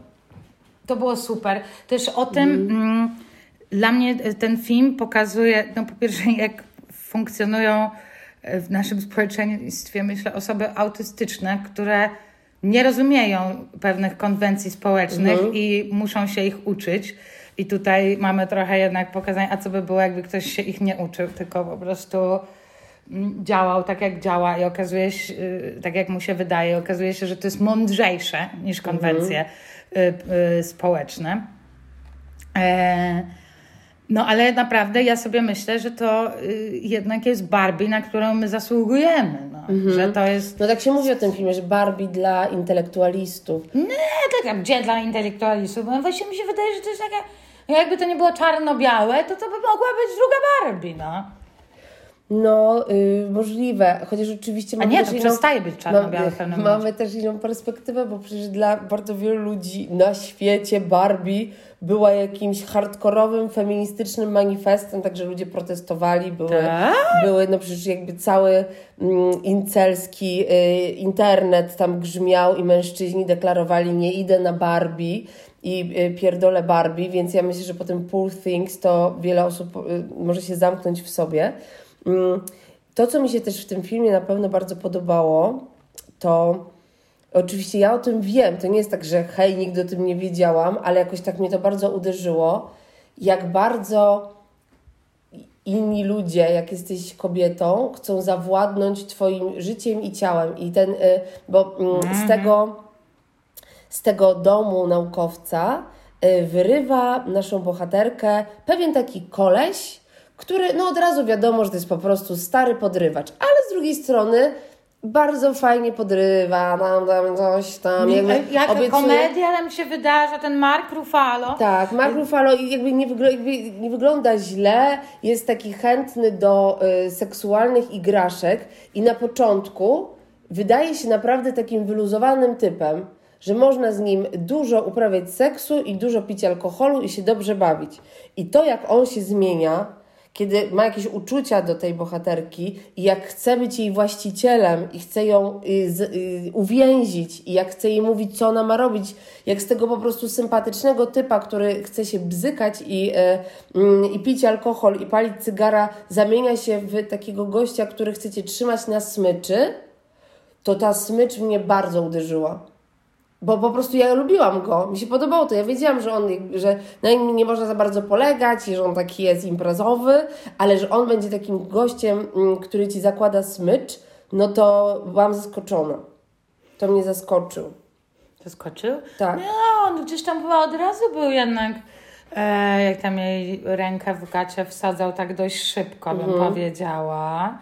to było super. Też o tym mm, dla mnie ten film pokazuje, no po pierwsze jak funkcjonują w naszym społeczeństwie, myślę, osoby autystyczne, które nie rozumieją pewnych konwencji społecznych i muszą się ich uczyć. I tutaj mamy trochę jednak pokazanie, a co by było, jakby ktoś się ich nie uczył, tylko po prostu mm, działał tak, jak działa i okazuje się, y, tak jak mu się wydaje, okazuje się, że to jest mądrzejsze niż konwencje y, y, społeczne. E, no ale naprawdę ja sobie myślę, że to jednak jest Barbie, na którą my zasługujemy. No. Że to jest No tak się mówi o tym filmie, że Barbie dla intelektualistów. nie taka gdzie dla intelektualistów, bo właśnie mi się wydaje, że to jest taka, jakby to nie było czarno-białe, to to by mogła być druga Barbie, no. No, y, możliwe, chociaż oczywiście A mamy nie, to inną, przestaje być czarno-białe mamy, mamy też inną perspektywę, bo przecież dla bardzo wielu ludzi na świecie Barbie była jakimś hardkorowym, feministycznym manifestem, także ludzie protestowali, były, Tak? były no przecież jakby cały mm, incelski y, internet tam grzmiał i mężczyźni deklarowali nie idę na Barbie i y, pierdolę Barbie, więc ja myślę, że po tym Poor Things to wiele osób y, może się zamknąć w sobie. Mm, To, co mi się też w tym filmie na pewno bardzo podobało, to oczywiście ja o tym wiem. To nie jest tak, że hej, nigdy o tym nie wiedziałam, ale jakoś tak mnie to bardzo uderzyło, jak bardzo inni ludzie, jak jesteś kobietą, chcą zawładnąć Twoim życiem i ciałem. I ten, y, bo mm, z tego z tego domu naukowca y, wyrywa naszą bohaterkę pewien taki koleś, który no od razu wiadomo, że to jest po prostu stary podrywacz, ale z drugiej strony bardzo fajnie podrywa, nam tam coś tam. Jakby Jaka obiecuje- komedia tam się wydarza, ten Mark Ruffalo. tak, Mark Ruffalo jakby nie, wygl- jakby nie wygląda źle, jest taki chętny do y, seksualnych igraszek i na początku wydaje się naprawdę takim wyluzowanym typem, że można z nim dużo uprawiać seksu i dużo pić alkoholu i się dobrze bawić. I to jak on się zmienia, kiedy ma jakieś uczucia do tej bohaterki i jak chce być jej właścicielem i chce ją y, z, y, uwięzić i jak chce jej mówić, co ona ma robić, jak z tego po prostu sympatycznego typa, który chce się bzykać i, y, y, pić alkohol i palić cygara, zamienia się w takiego gościa, który chce cię trzymać na smyczy, to ta smycz mnie bardzo uderzyła. Bo po prostu ja lubiłam go, mi się podobało to. Ja wiedziałam, że on, że na nim nie można za bardzo polegać i że on taki jest imprezowy, ale że on będzie takim gościem, mm, który ci zakłada smycz, no to byłam zaskoczona. To mnie zaskoczył. Zaskoczył? Tak. No, on gdzieś tam chyba od razu był jednak, e, jak tam jej rękę w gacie wsadzał tak dość szybko, bym Mhm. powiedziała.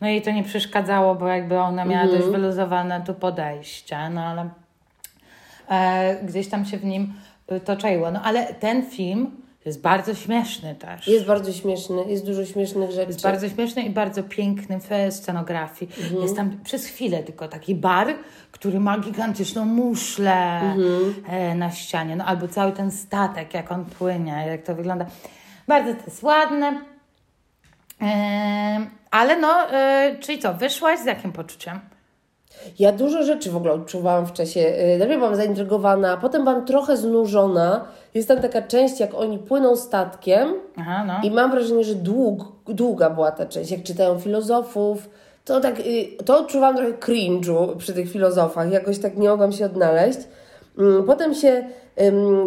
No jej to nie przeszkadzało, bo jakby ona miała Mhm. dość wyluzowane tu podejście, no ale gdzieś tam się w nim y, to czaiło. No ale ten film jest bardzo śmieszny też. Jest bardzo śmieszny, jest dużo śmiesznych rzeczy. Jest bardzo śmieszny i bardzo piękny w scenografii. Mhm. Jest tam przez chwilę tylko taki bar, który ma gigantyczną muszlę Mhm. e, na ścianie. No, albo cały ten statek, jak on płynie, jak to wygląda. Bardzo to jest ładne. E, ale no, e, czyli co, wyszłaś z jakim poczuciem? Ja dużo rzeczy w ogóle odczuwałam w czasie. y, Najpierw byłam zaintrygowana, potem byłam trochę znużona. Jest tam taka część, jak oni płyną statkiem Aha, no. i mam wrażenie, że dług, długa była ta część. Jak czytają filozofów, to tak, y, to odczuwałam trochę cringe'u przy tych filozofach. Jakoś tak nie mogłam się odnaleźć. Mm, Potem się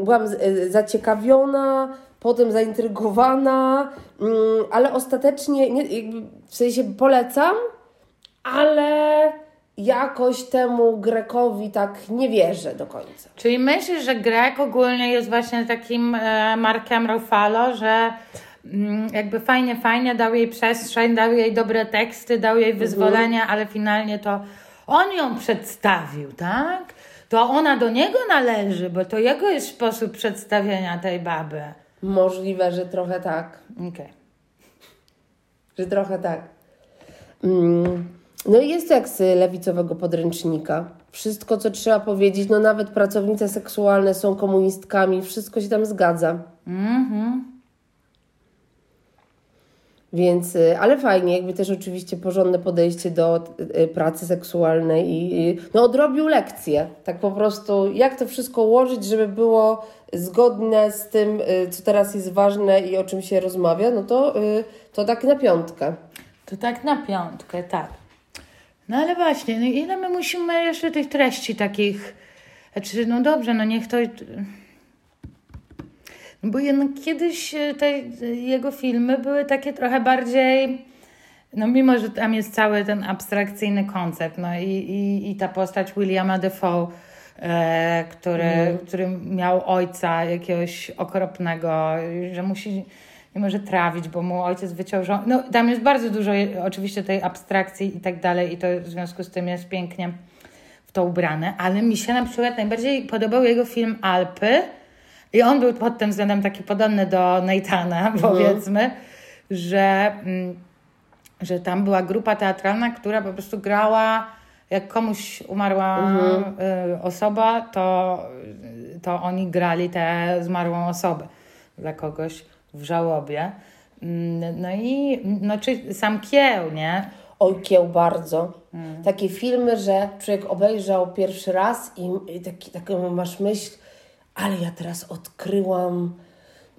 byłam y, zaciekawiona, potem zaintrygowana, mm, ale ostatecznie, nie, w sensie polecam, ale jakoś temu Grekowi tak nie wierzę do końca. Czyli myślisz, że Grek ogólnie jest właśnie takim e, Markiem Ruffalo, że mm, jakby fajnie, fajnie dał jej przestrzeń, dał jej dobre teksty, dał jej wyzwolenie, ale finalnie to on ją przedstawił, tak? To ona do niego należy, bo to jego jest sposób przedstawienia tej baby. Możliwe, że trochę tak. Okej. Że trochę tak. Mm. No i jest jak z lewicowego podręcznika. Wszystko, co trzeba powiedzieć, no nawet pracownice seksualne są komunistkami, wszystko się tam zgadza. Więc, y, ale fajnie, jakby też oczywiście porządne podejście do y, pracy seksualnej i i- no odrobił lekcję. Tak po prostu, jak to wszystko ułożyć, żeby było zgodne z tym, y, co teraz jest ważne i o czym się rozmawia, no to, y, to tak na piątkę. To tak na piątkę, tak. No ale właśnie, no ile my musimy jeszcze tych treści takich. Znaczy, no dobrze, no niech to. No bo jednak kiedyś e, te jego filmy były takie trochę bardziej. No mimo, że tam jest cały ten abstrakcyjny koncept, no i, i, i ta postać Williama Defoe, e, który, który miał ojca jakiegoś okropnego, że musi, nie może trawić, bo mu ojciec wyciął. No tam jest bardzo dużo oczywiście tej abstrakcji i tak dalej i to w związku z tym jest pięknie w to ubrane, ale mi się na przykład najbardziej podobał jego film Alpy i on był pod tym względem taki podobny do Nathana, powiedzmy, że... Mm, że tam była grupa teatralna, która po prostu grała, jak komuś umarła y, osoba, to, to oni grali tę zmarłą osobę dla kogoś w żałobie. Mm, No i no, czy sam kieł, nie? Oj, kieł bardzo. Takie filmy, że człowiek obejrzał pierwszy raz i, i taki, taką masz myśl, ale ja teraz odkryłam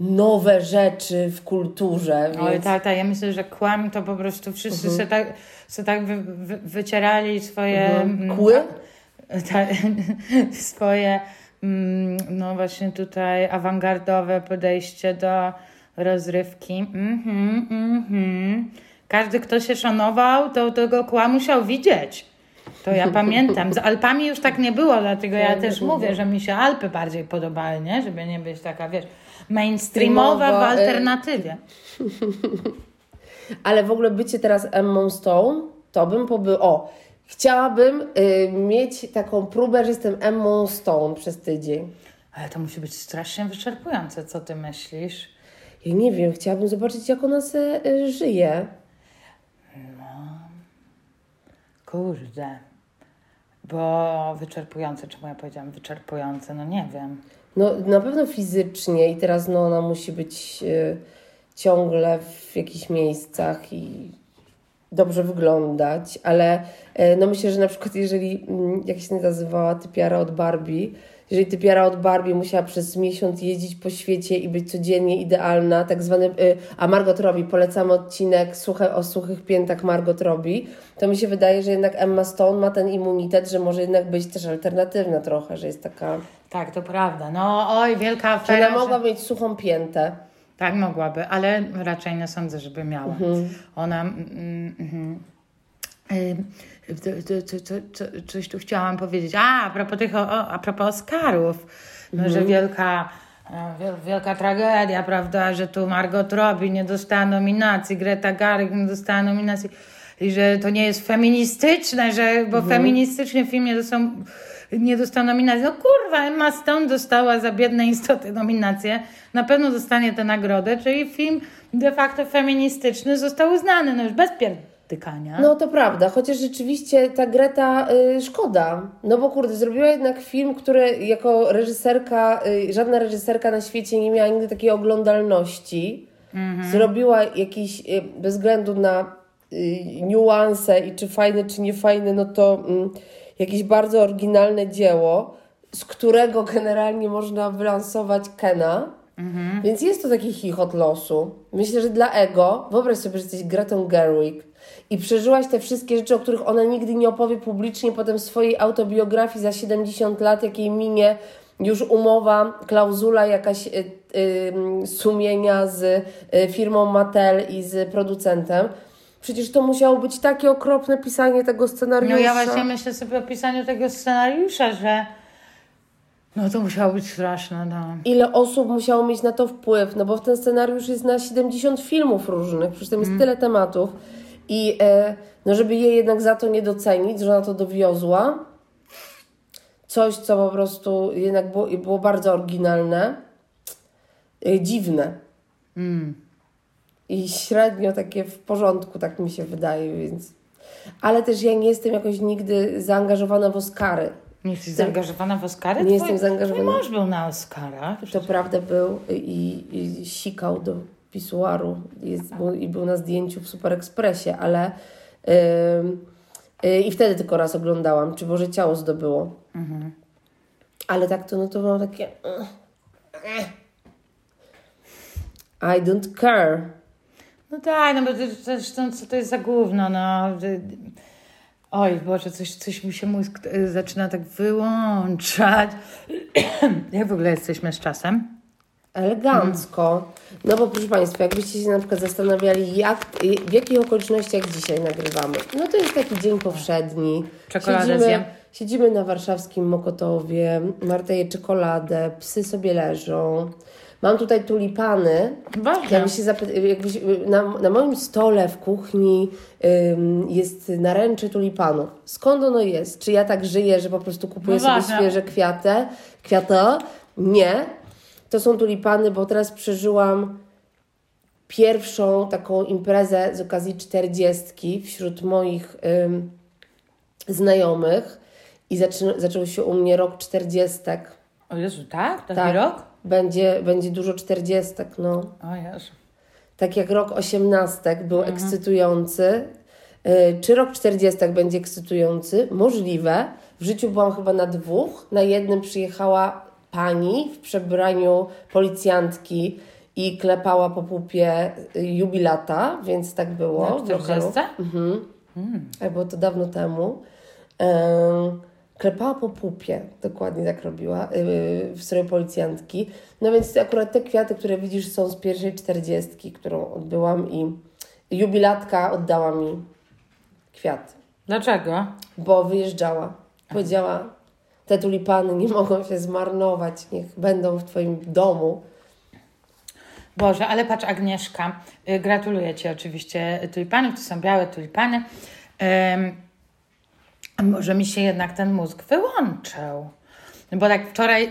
nowe rzeczy w kulturze. Więc... Oj, tak, tak. Ja myślę, że kłam to po prostu wszyscy Mhm. sobie tak, sobie tak wy, wy, wycierali swoje... mm, Kły? ta, swoje mm, no właśnie tutaj awangardowe podejście do, rozrywki. Mhm, mhm. Każdy, kto się szanował, to tego kła musiał widzieć. To ja pamiętam. Z Alpami już tak nie było, dlatego ja też mówię, że mi się Alpy bardziej podobały, nie? Żeby nie być taka, wiesz, mainstreamowa w y- alternatywie. Ale w ogóle bycie teraz Emmą Stone, to bym pobył. O, chciałabym y, mieć taką próbę, że jestem Emmą Stone przez tydzień. Ale to musi być strasznie wyczerpujące, co ty myślisz? Ja nie wiem, chciałabym zobaczyć, jak ona se y, żyje. Kurde. Bo wyczerpujące, czemu ja powiedziałam wyczerpujące? No nie wiem. No na pewno fizycznie i teraz no, ona musi być y, ciągle w jakichś miejscach i dobrze wyglądać, ale y, no myślę, że na przykład jeżeli, mm, jak się nazywała typiara od Barbie, jeżeli typiara od Barbie musiała przez miesiąc jeździć po świecie i być codziennie idealna, tak zwany, y, a Margot Robbie, polecamy odcinek suche, o suchych piętach Margot Robbie, to mi się wydaje, że jednak Emma Stone ma ten immunitet, że może jednak być też alternatywna trochę, że jest taka... Tak, to prawda. No oj, wielka Że afera. ona że- mogła mieć suchą piętę. Tak mogłaby, ale raczej nie sądzę, żeby miała. Mhm. Ona. Mm, mm, mm, y, coś tu chciałam powiedzieć. A, a propos tych, o, a propos Oscarów. No, Mhm. że wielka, e, wiel, wielka tragedia, prawda, że tu Margot Robbie nie dostała nominacji, Greta Garrick nie dostała nominacji i że to nie jest feministyczne, że, bo Mhm. feministyczny film nie dostał, nie dostał nominacji. No kurwa, Emma Stone dostała za biedne istoty nominację. Na pewno dostanie tę nagrodę, czyli film de facto feministyczny został uznany, no już bez No to prawda, chociaż rzeczywiście ta Greta y, szkoda. No bo kurde, zrobiła jednak film, który jako reżyserka, y, żadna reżyserka na świecie nie miała nigdy takiej oglądalności. Zrobiła jakiś, y, bez względu na y, niuanse i czy fajne, czy niefajne, no to mm, jakieś bardzo oryginalne dzieło, z którego generalnie można wylansować Kena. Więc jest to taki chichot losu. Myślę, że dla ego, wyobraź sobie, że jesteś Gretą Gerwig i przeżyłaś te wszystkie rzeczy, o których ona nigdy nie opowie publicznie, potem w swojej autobiografii za 70 lat, jakiej minie już umowa, klauzula jakaś y, y, sumienia z y, firmą Mattel i z producentem. Przecież to musiało być takie okropne pisanie tego scenariusza. No ja właśnie myślę sobie o pisaniu tego scenariusza, że no to musiało być straszne, no. ile osób musiało mieć na to wpływ, no bo ten scenariusz jest na 70 filmów różnych, przecież tam jest tyle tematów i e, no żeby jej jednak za to nie docenić, że ona to dowiozła, coś, co po prostu jednak było, było bardzo oryginalne, e, dziwne i średnio takie w porządku, tak mi się wydaje, więc... Ale też ja nie jestem jakoś nigdy zaangażowana w Oscary. Nie jesteś zaangażowana w Oscary? Nie Twój- jestem zaangażowana. Twój mąż był na Oscarach. To prawda był i, i sikał do pisuaru jest, był, i był na zdjęciu w Super Expressie, ale ym, y, i wtedy tylko raz oglądałam, czy Boże Ciało zdobyło. Ale tak to, no to mam takie I don't care. No tak, no bo to, co to jest za gówno, no. Oj Boże, coś, coś mi się mózg zaczyna tak wyłączać. Jak w ogóle jesteśmy z czasem? Elegancko. No bo proszę Państwa, jakbyście się na przykład zastanawiali, jak, w jakich okolicznościach dzisiaj nagrywamy. No to jest taki dzień powszedni. Czekoladę siedzimy, zjem. siedzimy na warszawskim Mokotowie, Marta je czekoladę, psy sobie leżą. Mam tutaj tulipany. Jakby się zapy- jakbyś, na, na moim stole w kuchni ym, jest naręcze tulipanów. Skąd ono jest? Czy ja tak żyję, że po prostu kupuję No sobie świeże kwiaty? Kwiaty? Nie. To są tulipany, bo teraz przeżyłam pierwszą taką imprezę z okazji czterdziestki wśród moich ym, znajomych i zaczę, zaczął się u mnie rok czterdziestek. O Jezu, tak? Taki Tak. rok? Będzie, będzie dużo czterdziestek, no. O Jezu. Tak jak rok osiemnastek był ekscytujący, y, czy rok czterdziestek będzie ekscytujący? Możliwe. W życiu byłam chyba na dwóch. Na jednym przyjechała pani w przebraniu policjantki i klepała po pupie y, jubilata, więc tak było. Na w lokalu. 40? Mhm. Ale było to dawno temu. Em, klepała po pupie, dokładnie tak robiła, yy, w stroju policjantki. No więc akurat te kwiaty, które widzisz są z pierwszej czterdziestki, którą odbyłam i jubilatka oddała mi kwiat, Dlaczego? bo wyjeżdżała. Powiedziała, te tulipany nie mogą się zmarnować, niech będą w Twoim domu. Boże, ale patrz Agnieszka, y, gratuluję Ci oczywiście tulipanów, to są białe tulipany. A może mi się jednak ten mózg wyłączył. Bo tak wczoraj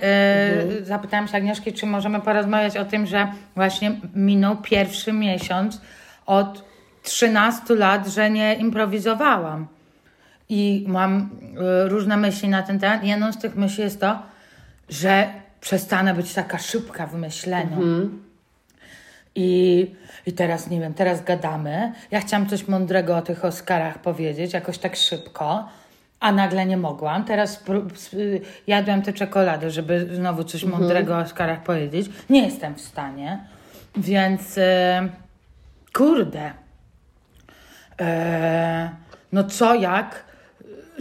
y, zapytałam się Agnieszki, czy możemy porozmawiać o tym, że właśnie minął pierwszy miesiąc od 13 lat, że nie improwizowałam. I mam y, różne myśli na ten temat. Jedną z tych myśli jest to, że przestanę być taka szybka w myśleniu. I, I teraz nie wiem, teraz gadamy. Ja chciałam coś mądrego o tych Oscarach powiedzieć, jakoś tak szybko, a nagle nie mogłam. Teraz y, jadłam tę czekoladę, żeby znowu coś mądrego o Oscarach powiedzieć. Nie jestem w stanie, więc y, kurde. E, no co jak,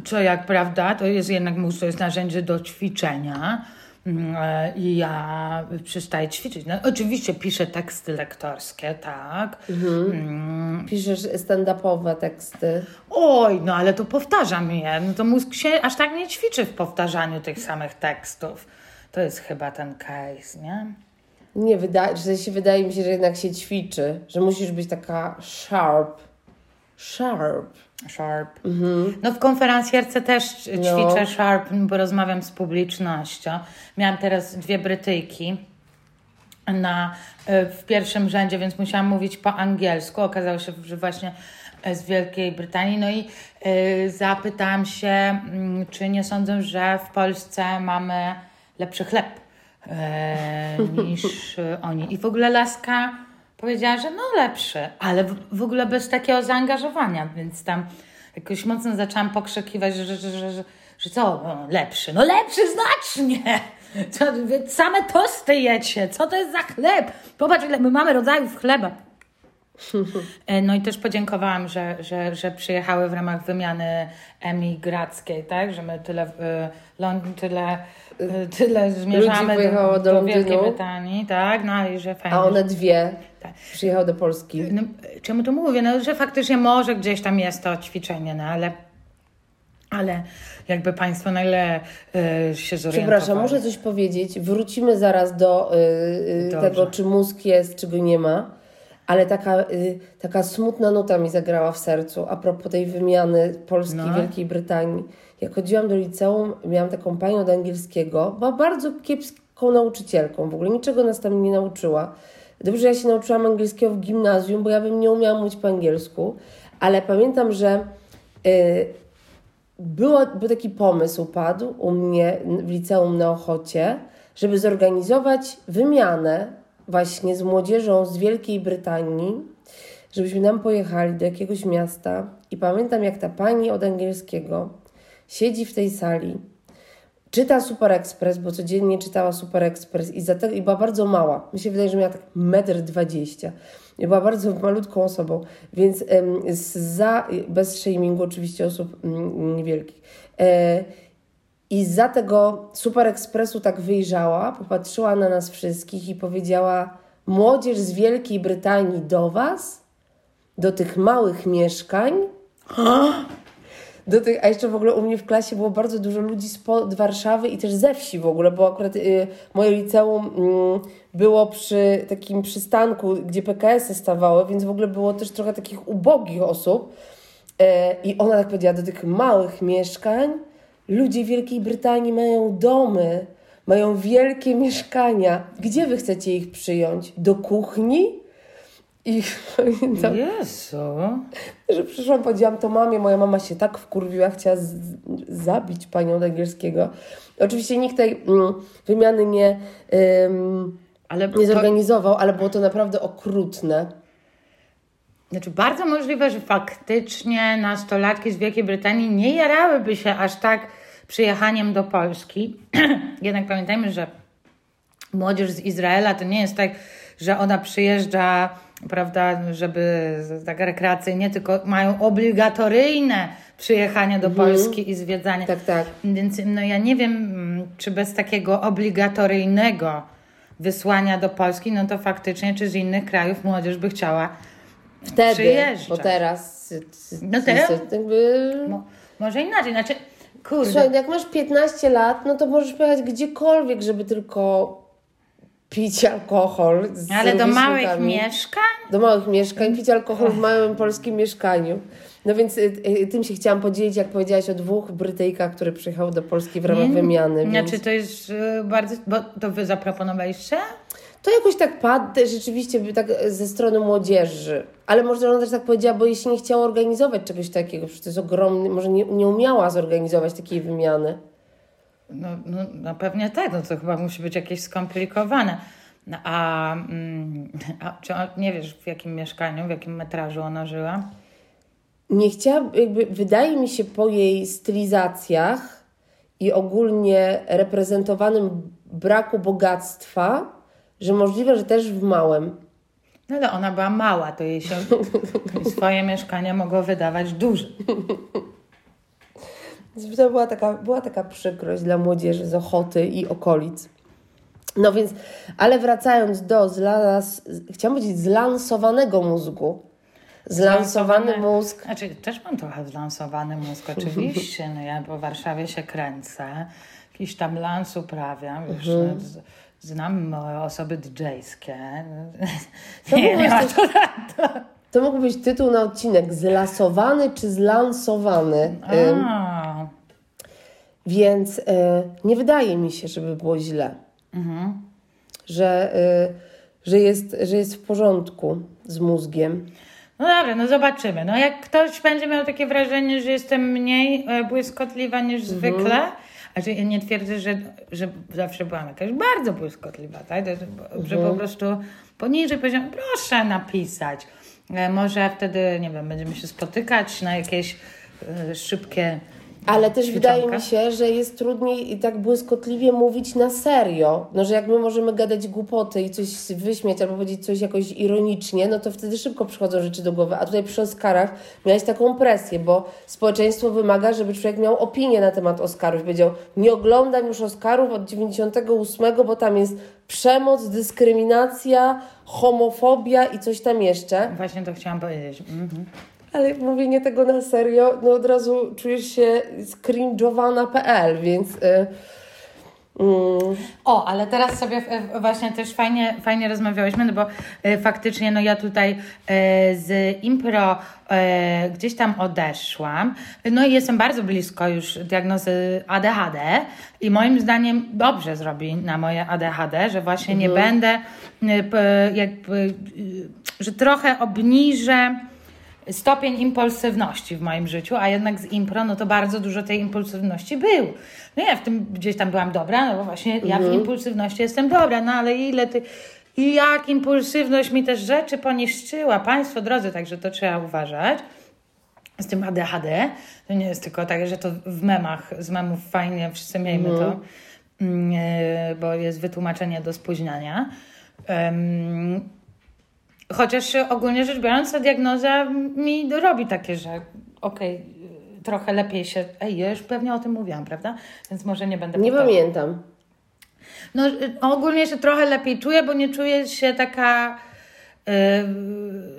co jak, prawda? To jest jednak mózg, to jest narzędzie do ćwiczenia. Mm, e, I ja przestaję ćwiczyć. No, oczywiście piszę teksty lektorskie, tak. Mm, Piszesz stand-upowe teksty. Oj, no ale to powtarzam je. No to mózg się aż tak nie ćwiczy w powtarzaniu tych samych tekstów. To jest chyba ten case, nie? Nie, wydaje, że się wydaje mi się, że jednak się ćwiczy, że musisz być taka sharp. Sharp. Sharp. No w konferencjerce też ćwiczę No. sharp, bo rozmawiam z publicznością. Miałam teraz dwie Brytyjki na, y, w pierwszym rzędzie, więc musiałam mówić po angielsku. Okazało się, że właśnie y, z Wielkiej Brytanii. No i y, zapytałam się, mm, czy nie sądzą, że w Polsce mamy lepszy chleb y, niż oni. I w ogóle laska powiedziała, że no lepszy, ale w, w ogóle bez takiego zaangażowania, więc tam jakoś mocno zaczęłam pokrzykiwać, że, że, że, że, że co, no, lepszy? No lepszy znacznie! Co, same tosty jecie, co to jest za chleb? Popatrz, ile my mamy rodzajów chleba. E, No i też podziękowałam, że, że, że przyjechały w ramach wymiany emigrackiej, tak? Że my tyle, tyle, y, tyle zmierzamy pojechało do, do do Wielkiej. Brytanii, tak? No i że fajnie. A one dwie Tak. przyjechały do Polski. No, czemu to mówię? No, że faktycznie może gdzieś tam jest to ćwiczenie, no ale, ale jakby Państwo nagle y, się zorientowali. Przepraszam, muszę coś powiedzieć. Wrócimy zaraz do y, y, tego, czy mózg jest, czy go nie ma. Ale taka, y, taka smutna nuta mi zagrała w sercu a propos tej wymiany Polski No. i Wielkiej Brytanii. Jak chodziłam do liceum, miałam taką panią od angielskiego, była bardzo kiepską nauczycielką, w ogóle niczego nas tam nie nauczyła. Dobrze, że ja się nauczyłam angielskiego w gimnazjum, bo ja bym nie umiała mówić po angielsku, ale pamiętam, że y, było, był taki pomysł, padł u mnie w liceum na Ochocie, żeby zorganizować wymianę właśnie z młodzieżą z Wielkiej Brytanii, żebyśmy tam pojechali do jakiegoś miasta i pamiętam jak ta pani od angielskiego siedzi w tej sali, czyta Super Express, bo codziennie czytała Super Express i, za i była bardzo mała. Mi się wydaje, że miała tak metr dwadzieścia. I była bardzo malutką osobą, więc z- za, bez shamingu oczywiście osób mm, niewielkich. E, I za tego Super Expressu tak wyjrzała, popatrzyła na nas wszystkich i powiedziała: Młodzież z Wielkiej Brytanii do Was, do tych małych mieszkań. Do tych, a jeszcze w ogóle u mnie w klasie było bardzo dużo ludzi spod Warszawy i też ze wsi w ogóle, bo akurat y, moje liceum mm, było przy takim przystanku, gdzie PKS-y stawały, więc w ogóle było też trochę takich ubogich osób. E, I ona tak powiedziała, do tych małych mieszkań ludzie w Wielkiej Brytanii mają domy, mają wielkie mieszkania. Gdzie wy chcecie ich przyjąć? Do kuchni? I pamiętam, Jezu. że przyszłam, powiedziałam to mamie, moja mama się tak wkurwiła, chciała z, zabić panią od angielskiego. Oczywiście nikt tej mm, wymiany nie, ym, Ale nie to, zorganizował, ale było to naprawdę okrutne. znaczy bardzo możliwe, że faktycznie nastolatki z Wielkiej Brytanii nie jarałyby się aż tak przyjechaniem do Polski. Jednak pamiętajmy, że młodzież z Izraela to nie jest tak, że ona przyjeżdża, prawda, żeby tak rekreacyjnie, tylko mają obligatoryjne przyjechanie do Polski i zwiedzanie. Tak, tak. Więc no ja nie wiem, czy bez takiego obligatoryjnego wysłania do Polski, no to faktycznie, czy z innych krajów młodzież by chciała Wtedy, przyjeżdżać. bo teraz... No teraz- Jakby... Mo- może inaczej, znaczy, kurde. Słuchaj, jak masz 15 lat, no to możesz pojechać gdziekolwiek, żeby tylko pić alkohol. Ale do małych mieszkań? Do małych mieszkań, pić alkohol w małym polskim mieszkaniu. No więc y, y, tym się chciałam podzielić, jak powiedziałaś o dwóch Brytyjkach, które przyjechały do Polski w ramach wymiany. Więc... Znaczy to jest y, bardzo, bo to wy zaproponowaliście? To jakoś tak padł, rzeczywiście tak ze strony młodzieży. Ale może ona też tak powiedziała, bo jeśli nie chciała organizować czegoś takiego, przecież to jest ogromny, może nie, nie umiała zorganizować takiej wymiany. No, no, no pewnie tak, no to chyba musi być jakieś skomplikowane. No, a, mm, a czy on- nie wiesz w jakim mieszkaniu, w jakim metrażu ona żyła? Nie chciała, jakby wydaje mi się po jej stylizacjach i ogólnie reprezentowanym braku bogactwa, że możliwe, że też w małym. No ale ona była mała, to jej się swoje mieszkanie mogło wydawać duże. To była taka, była taka przykrość dla młodzieży z Ochoty i okolic. No więc, ale wracając do zlas, chciałam powiedzieć zlansowanego mózgu. Zlansowany mózg. Znaczy, też mam trochę zlansowany mózg, oczywiście. No ja po Warszawie się kręcę, jakiś tam lans uprawiam, wiesz, Mhm. Znam e, osoby DJ-skie. To Nie, nie ma to To mógł być tytuł na odcinek. Zlasowany czy zlansowany? A, Więc y, nie wydaje mi się, żeby było źle. Że, y, że, jest, że jest w porządku z mózgiem. No dobra, no zobaczymy. No jak ktoś będzie miał takie wrażenie, że jestem mniej błyskotliwa niż zwykle, a że ja nie twierdzę, że, że zawsze byłam jakaś bardzo błyskotliwa, tak? To- Że po prostu poniżej poziomu, proszę napisać. E, Może wtedy, nie wiem, będziemy się spotykać na jakieś e, szybkie Ale też wydaje mi się, że jest trudniej i tak błyskotliwie mówić na serio. No, że jak my możemy gadać głupoty i coś wyśmiać albo powiedzieć coś jakoś ironicznie, no to wtedy szybko przychodzą rzeczy do głowy. A tutaj przy Oscarach miałeś taką presję, bo społeczeństwo wymaga, żeby człowiek miał opinię na temat Oscarów. Powiedział, nie oglądam już Oscarów od 98, bo tam jest przemoc, dyskryminacja, homofobia i coś tam jeszcze. Właśnie to chciałam powiedzieć. Mhm. Ale mówienie tego na serio, no od razu czujesz się scringe'owana.pl, więc... Y, mm, O, ale teraz sobie e, właśnie też fajnie, fajnie rozmawiałyśmy, no bo e, faktycznie no ja tutaj e, z impro gdzieś tam odeszłam. No i jestem bardzo blisko już diagnozy ADHD i moim zdaniem dobrze zrobi na moje ADHD, że właśnie nie będę e, p- jakby, że trochę obniżę stopień impulsywności w moim życiu, a jednak z impro, no to bardzo dużo tej impulsywności był. No ja w tym gdzieś tam byłam dobra, no bo właśnie ja w impulsywności jestem dobra, no ale ile ty... I jak impulsywność mi też rzeczy poniszczyła, Państwo drodzy, także to trzeba uważać. Z tym ADHD, to nie jest tylko tak, że to w memach, z memów fajnie, wszyscy miejmy to, mm, e, bo jest wytłumaczenie do spóźniania. Chociaż ogólnie rzecz biorąc, ta diagnoza mi robi takie, że okej, y, trochę lepiej się. Ej, ja już pewnie o tym mówiłam, prawda? Więc może nie będę nie powtarzać. pamiętam. No, y, ogólnie się trochę lepiej czuję, bo nie czuję się taka. y,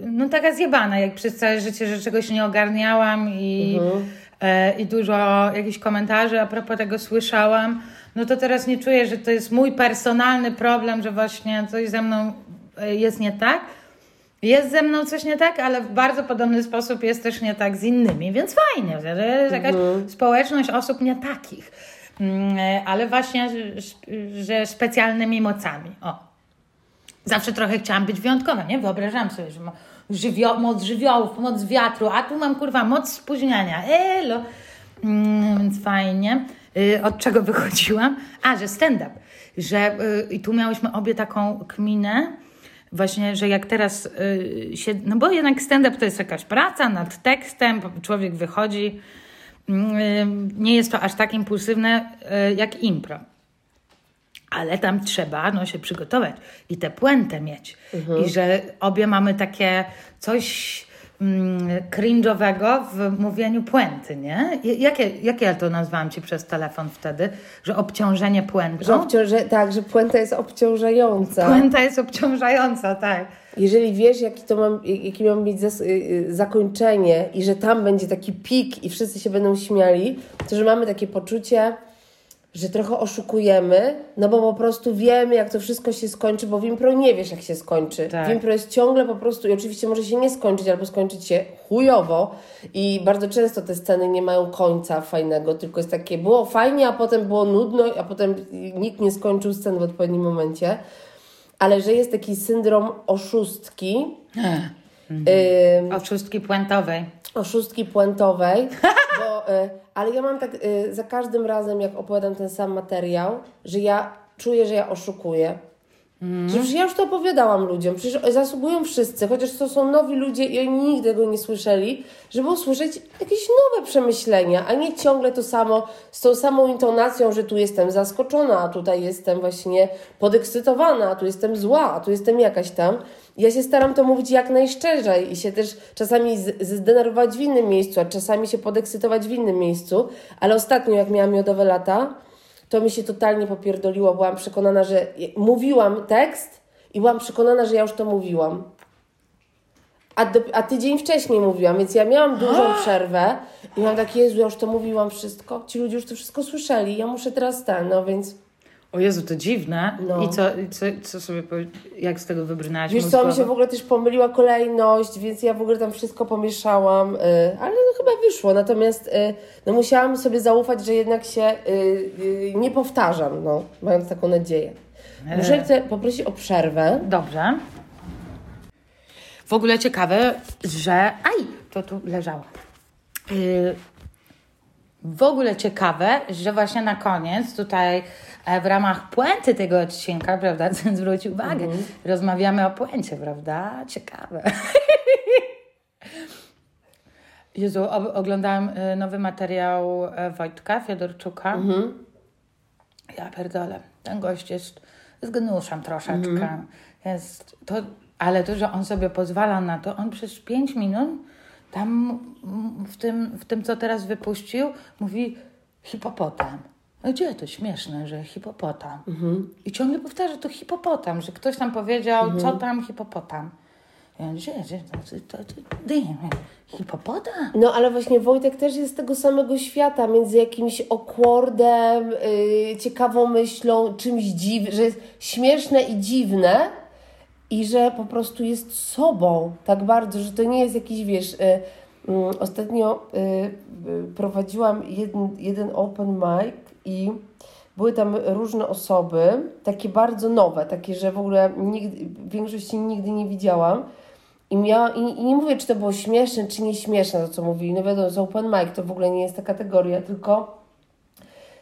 no, taka zjebana, jak przez całe życie, że czegoś nie ogarniałam i, e, i dużo jakichś komentarzy a propos tego słyszałam. No to teraz nie czuję, że to jest mój personalny problem, że właśnie coś ze mną e, jest nie tak. Jest ze mną coś nie tak, ale w bardzo podobny sposób jest też nie tak z innymi, więc fajnie, że jest jakaś społeczność osób nie takich, Mm, e, ale właśnie, że- specjalnymi mocami. O. Zawsze trochę chciałam być wyjątkowa, nie? Wyobrażam sobie, że żywio- moc żywiołów, moc wiatru, a tu mam kurwa moc spóźniania. Elo. Mm, więc fajnie. Y, Od czego wychodziłam? A, że stand-up. Że, y, I tu miałyśmy obie taką kminę, właśnie, że jak teraz y, się. No bo jednak stand-up to jest jakaś praca nad tekstem, człowiek wychodzi. Y, Nie jest to aż tak impulsywne y, jak impro. ale tam trzeba no, się przygotować i tę puentę mieć. I że obie mamy takie coś cringe'owego w mówieniu puenty, nie? Jakie, jakie ja to nazwałam Ci przez telefon wtedy? Że obciążenie puentą? Że obciąże, tak, że puenta jest obciążająca. Puenta jest obciążająca, tak. Jeżeli wiesz, jaki to mam, jakie ma zas- y, y, zakończenie i że tam będzie taki pik i wszyscy się będą śmiali, to że mamy takie poczucie, że trochę oszukujemy, no bo po prostu wiemy, jak to wszystko się skończy, bo w impro nie wiesz, jak się skończy. Tak. W impro jest ciągle po prostu, i oczywiście może się nie skończyć, albo skończyć się chujowo i bardzo często te sceny nie mają końca fajnego, tylko jest takie, było fajnie, a potem było nudno, a potem nikt nie skończył scen w odpowiednim momencie. Ale że jest taki syndrom oszustki, ym, Oszustki puentowej. Oszustki puentowej, bo, y, ale ja mam tak y, za każdym razem, jak opowiadam ten sam materiał, że ja czuję, że ja oszukuję. Że przecież ja już to opowiadałam ludziom, przecież zasługują wszyscy, chociaż to są nowi ludzie i oni nigdy tego nie słyszeli, żeby usłyszeć jakieś nowe przemyślenia, a nie ciągle to samo, z tą samą intonacją, że tu jestem zaskoczona, a tutaj jestem właśnie podekscytowana, a tu jestem zła, a tu jestem jakaś tam. Ja się staram to mówić jak najszczerzej i się też czasami zdenerwować w innym miejscu, a czasami się podekscytować w innym miejscu, ale ostatnio jak miałam miodowe lata, to mi się totalnie popierdoliło. Byłam przekonana, że mówiłam tekst i byłam przekonana, że ja już to mówiłam. A, do, a tydzień wcześniej mówiłam, więc ja miałam dużą przerwę i mam takie, Jezu, ja już to mówiłam wszystko. Ci ludzie już to wszystko słyszeli, ja muszę teraz ten, no więc... O Jezu, to dziwne. No. I co, i co, co sobie, jak z tego wybrnęłaś Wiesz co, mi się w ogóle też pomyliła kolejność, więc ja w ogóle tam wszystko pomieszałam, y, ale no chyba wyszło. Natomiast y, no musiałam sobie zaufać, że jednak się y, nie powtarzam, no, mając taką nadzieję. Muszę cię poprosić o przerwę. Dobrze. W ogóle ciekawe, że... Aj, to tu leżało. Yy, w ogóle ciekawe, że właśnie na koniec tutaj e, w ramach puenty tego odcinka, prawda, zwróć uwagę, rozmawiamy o puencie, prawda? Ciekawe. Jezu, oglądałam y, nowy materiał e, Wojtka Fiodorczuka. Ja pierdolę, ten gość jest z gnuszem troszeczkę. Jest to, ale to, że on sobie pozwala na to, on przez pięć minut tam w tym, w tym co teraz wypuścił, mówi hipopotam. No gdzie to śmieszne, że hipopotam. I ciągle powtarza to hipopotam, że ktoś tam powiedział, co tam hipopotam. Ja mówię, gdzie, gdzie, to, to, to, hipopotam? No ale właśnie Wojtek też jest z tego samego świata, między jakimś okłordem, yy, ciekawą myślą, czymś dziwnym, że jest śmieszne i dziwne i że po prostu jest sobą tak bardzo, że to nie jest jakiś, wiesz, yy, ostatnio yy, yy, prowadziłam jeden, jeden open mic i były tam różne osoby, takie bardzo nowe, takie, że w ogóle nigdy, w większości nigdy nie widziałam. I, miała, i, I nie mówię, czy to było śmieszne, czy nie śmieszne, to co mówili. No wiadomo, z open mic to w ogóle nie jest ta kategoria, tylko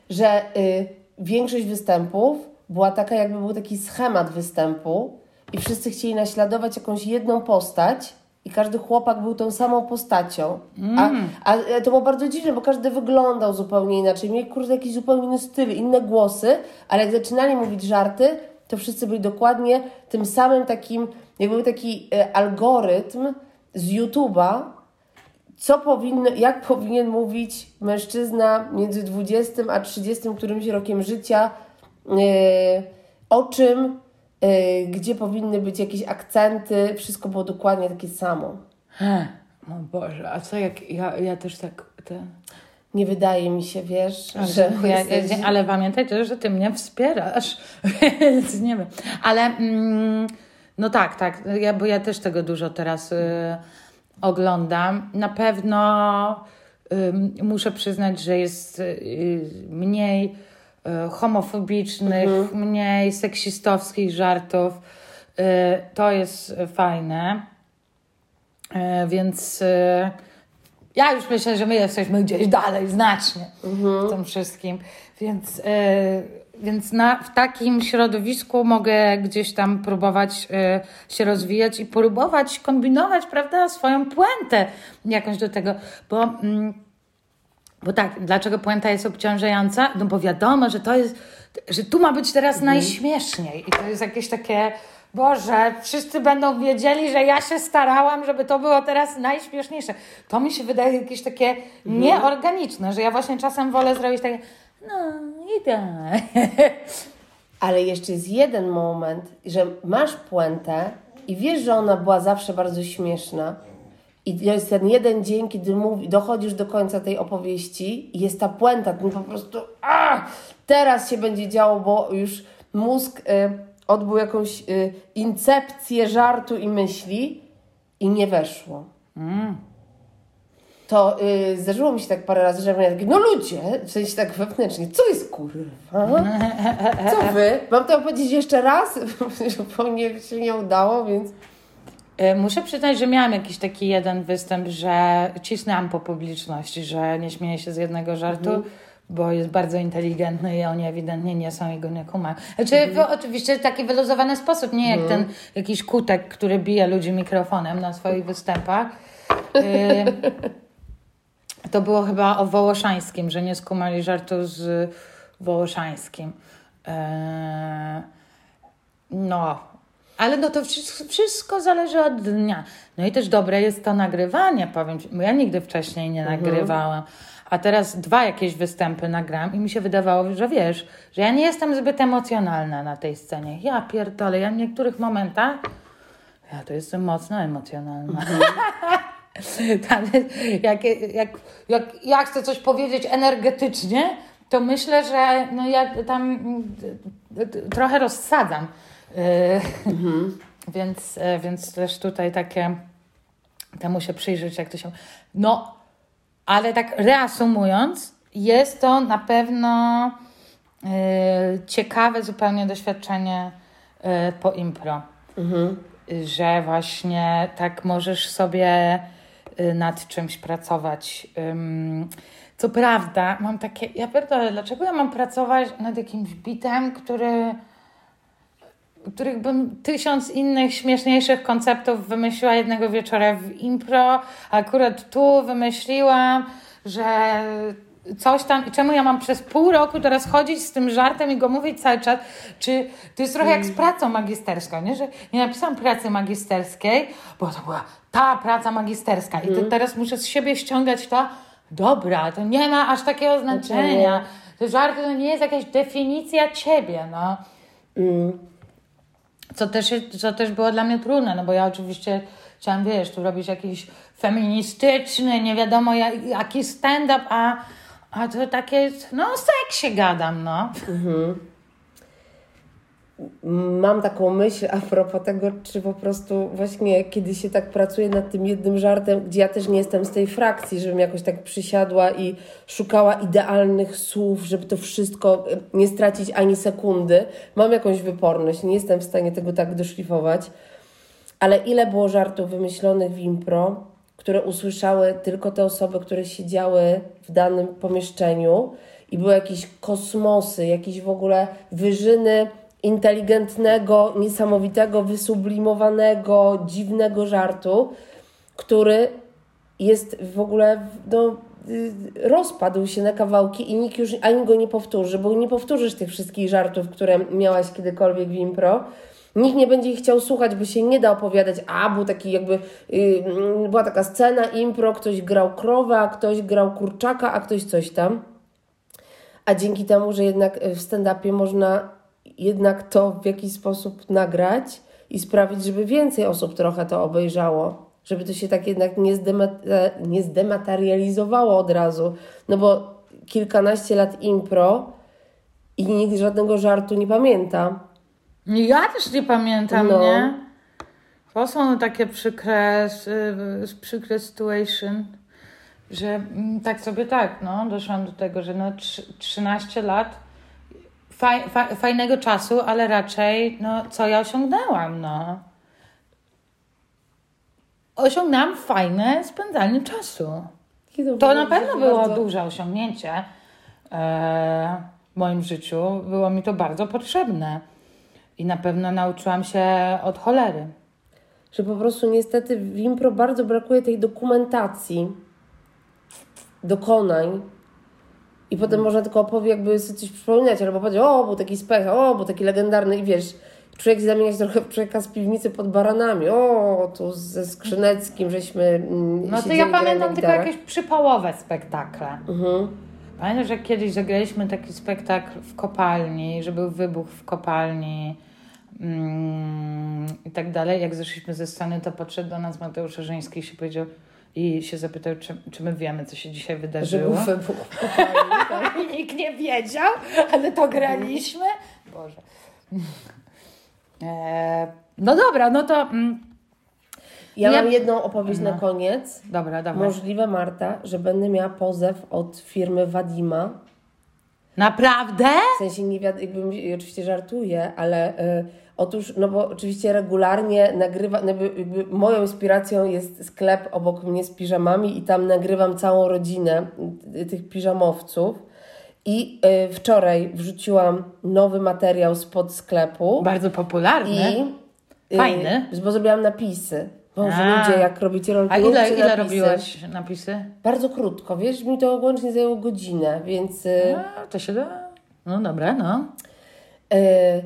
że y, większość występów była taka, jakby był taki schemat występu i wszyscy chcieli naśladować jakąś jedną postać i każdy chłopak był tą samą postacią. A, a e, to było bardzo dziwne, bo każdy wyglądał zupełnie inaczej. Mieli kurde jakiś zupełnie inny styl, inne głosy, ale jak zaczynali mówić żarty, to wszyscy byli dokładnie tym samym takim, jakby był taki e, algorytm z YouTube'a, co powinno, jak powinien mówić mężczyzna między 20 a 30 którymś rokiem życia, yy, o czym, gdzie powinny być jakieś akcenty, wszystko było dokładnie takie samo. O Boże, a co jak ja, ja też tak... Te... Nie wydaje mi się, wiesz, Ale, że ja, jesteś... ale pamiętaj też, że ty mnie wspierasz, więc nie wiem. Ale mm, no tak, tak, ja, bo ja też tego dużo teraz y, oglądam. Na pewno y, muszę przyznać, że jest y, mniej y, homofobicznych, mniej seksistowskich żartów. Y, to jest fajne. E, Więc e, ja już myślę, że my jesteśmy gdzieś dalej znacznie w tym wszystkim. Więc, e, więc na, w takim środowisku mogę gdzieś tam próbować e, się rozwijać i próbować kombinować, prawda, swoją puentę jakąś do tego, bo mm, Bo tak, dlaczego puenta jest obciążająca? No bo wiadomo, że to jest, że tu ma być teraz najśmieszniej. I to jest jakieś takie, Boże, wszyscy będą wiedzieli, że ja się starałam, żeby to było teraz najśmieszniejsze. To mi się wydaje jakieś takie nieorganiczne, że ja właśnie czasem wolę zrobić takie, no i tak. Ale jeszcze jest jeden moment, że masz puentę i wiesz, że ona była zawsze bardzo śmieszna. I jest ten jeden dzień, kiedy mówi, dochodzisz do końca tej opowieści i jest ta puenta, ten po prostu a, teraz się będzie działo, bo już mózg y, odbył jakąś y, incepcję żartu i myśli i nie weszło. To y, zdarzyło mi się tak parę razy, że ja takie, no ludzie, w sensie tak wewnętrznie, co jest kurwa? Co wy? Mam to powiedzieć jeszcze raz, bo nie się nie udało, więc... Y, Muszę przyznać, że miałam jakiś taki jeden występ, że cisnęłam po publiczności, że nie śmieję się z jednego żartu, bo jest bardzo inteligentny i oni ewidentnie nie są i go nie kumają. Znaczy, w, oczywiście w taki wyluzowany sposób, nie jak ten jakiś kutek, który bije ludzi mikrofonem na swoich występach. Y, to było chyba o Wołoszańskim, że nie skumali żartu z Wołoszańskim. Eee, no, ale no to wszystko, wszystko zależy od dnia. No i też dobre jest to nagrywanie, powiem ci, bo ja nigdy wcześniej nie nagrywałam. A teraz dwa jakieś występy nagram i mi się wydawało, że wiesz, że ja nie jestem zbyt emocjonalna na tej scenie. Ja pierdolę, ja w niektórych momentach ja to jestem mocno emocjonalna. Tam jest, jak, jak, jak ja chcę coś powiedzieć energetycznie, to myślę, że no ja tam mm, trochę rozsadzam. Yy, więc, e, więc też tutaj takie temu się przyjrzeć, jak to się. No, ale tak reasumując, jest to na pewno yy, ciekawe zupełnie doświadczenie po impro że właśnie tak możesz sobie y, nad czymś pracować. Ym, Co prawda, mam takie, ja pierdolę, dlaczego ja mam pracować nad jakimś bitem, który, których bym tysiąc innych śmieszniejszych konceptów wymyśliła jednego wieczora w impro, a akurat tu wymyśliłam, że coś tam, i czemu ja mam przez pół roku teraz chodzić z tym żartem i go mówić cały czas, czy to jest trochę jak z pracą magisterską, nie? że nie napisałam pracy magisterskiej, bo to była ta praca magisterska i to teraz muszę z siebie ściągać to, dobra, to nie ma aż takiego znaczenia, te żarty to nie jest jakaś definicja ciebie, no. Co też, co też było dla mnie trudne, no bo ja oczywiście chciałam, wiesz, tu robić jakiś feministyczny, nie wiadomo jak, jaki stand-up, a, a to takie, no o seksie gadam, no. Mam taką myśl a propos tego, czy po prostu właśnie kiedy się tak pracuje nad tym jednym żartem, gdzie ja też nie jestem z tej frakcji, żebym jakoś tak przysiadła i szukała idealnych słów, żeby to wszystko e, nie stracić ani sekundy. Mam jakąś wyporność, nie jestem w stanie tego tak doszlifować. Ale ile było żartów wymyślonych w impro, które usłyszały tylko te osoby, które siedziały w danym pomieszczeniu i były jakieś kosmosy, jakieś w ogóle wyżyny inteligentnego, niesamowitego, wysublimowanego, dziwnego żartu, który jest w ogóle, no, y, rozpadł się na kawałki i nikt już ani go nie powtórzy, bo nie powtórzysz tych wszystkich żartów, które miałaś kiedykolwiek w impro. Nikt nie będzie ich chciał słuchać, bo się nie da opowiadać, a był taki jakby, y, mm, była taka scena impro, ktoś grał krowę, a ktoś grał kurczaka, a ktoś coś tam. A dzięki temu, że jednak w stand-upie można jednak to w jakiś sposób nagrać i sprawić, żeby więcej osób trochę to obejrzało. Żeby to się tak jednak nie, zdema- e, nie zdematerializowało od razu. No bo kilkanaście lat impro i nikt żadnego żartu nie pamięta. Ja też nie pamiętam, No. nie? To są takie przykre, y, przykre situation, że mm, tak sobie tak, no, doszłam do tego, że no trzy- 13 lat faj, fa, fajnego czasu, ale raczej, no, co ja osiągnęłam, no. Osiągnęłam fajne spędzanie czasu. To na pewno było bardzo- duże osiągnięcie e, w moim życiu. Było mi to bardzo potrzebne. I na pewno nauczyłam się od cholery. że po prostu niestety w impro bardzo brakuje tej dokumentacji dokonań I potem można tylko opowie, jakby sobie coś przypominać, albo powiedzieć, o, był taki spech, o, był taki legendarny i wiesz, człowiek zamienia się trochę w człowieka z piwnicy pod baranami, o, tu ze Skrzyneckim żeśmy mm, No to ja pamiętam tylko jakieś przypałowe spektakle. Mhm. Pamiętam, że kiedyś zagraliśmy taki spektakl w kopalni, że był wybuch w kopalni mm, i tak dalej. Jak zeszliśmy ze sceny, to podszedł do nas Mateusz Szerzyński i się powiedział i się zapytał, czy, czy my wiemy, co się dzisiaj Że wydarzyło. był w kopalni, tak? I nikt nie wiedział, ale to graliśmy. Boże. E, no dobra, no to... Mm, Ja Ja- mam jedną opowieść No. na koniec. dobra, dawaj. Możliwe, Marta, że będę miała pozew od firmy Wadima. Naprawdę? W sensie nie wiadomo, oczywiście żartuję, ale y, otóż, no bo oczywiście regularnie nagrywa, no jakby, jakby moją inspiracją jest sklep obok mnie z piżamami i tam nagrywam całą rodzinę y, tych piżamowców. I y, wczoraj wrzuciłam nowy materiał spod sklepu Bardzo popularny. i y, Fajny. bo zrobiłam napisy. Boże, A. ludzie, jak robicie rolki, A ile, ile napisy. robiłaś napisy? Bardzo krótko, wiesz, mi to łącznie zajęło godzinę, więc... y, A, to się da. No dobra, no. E,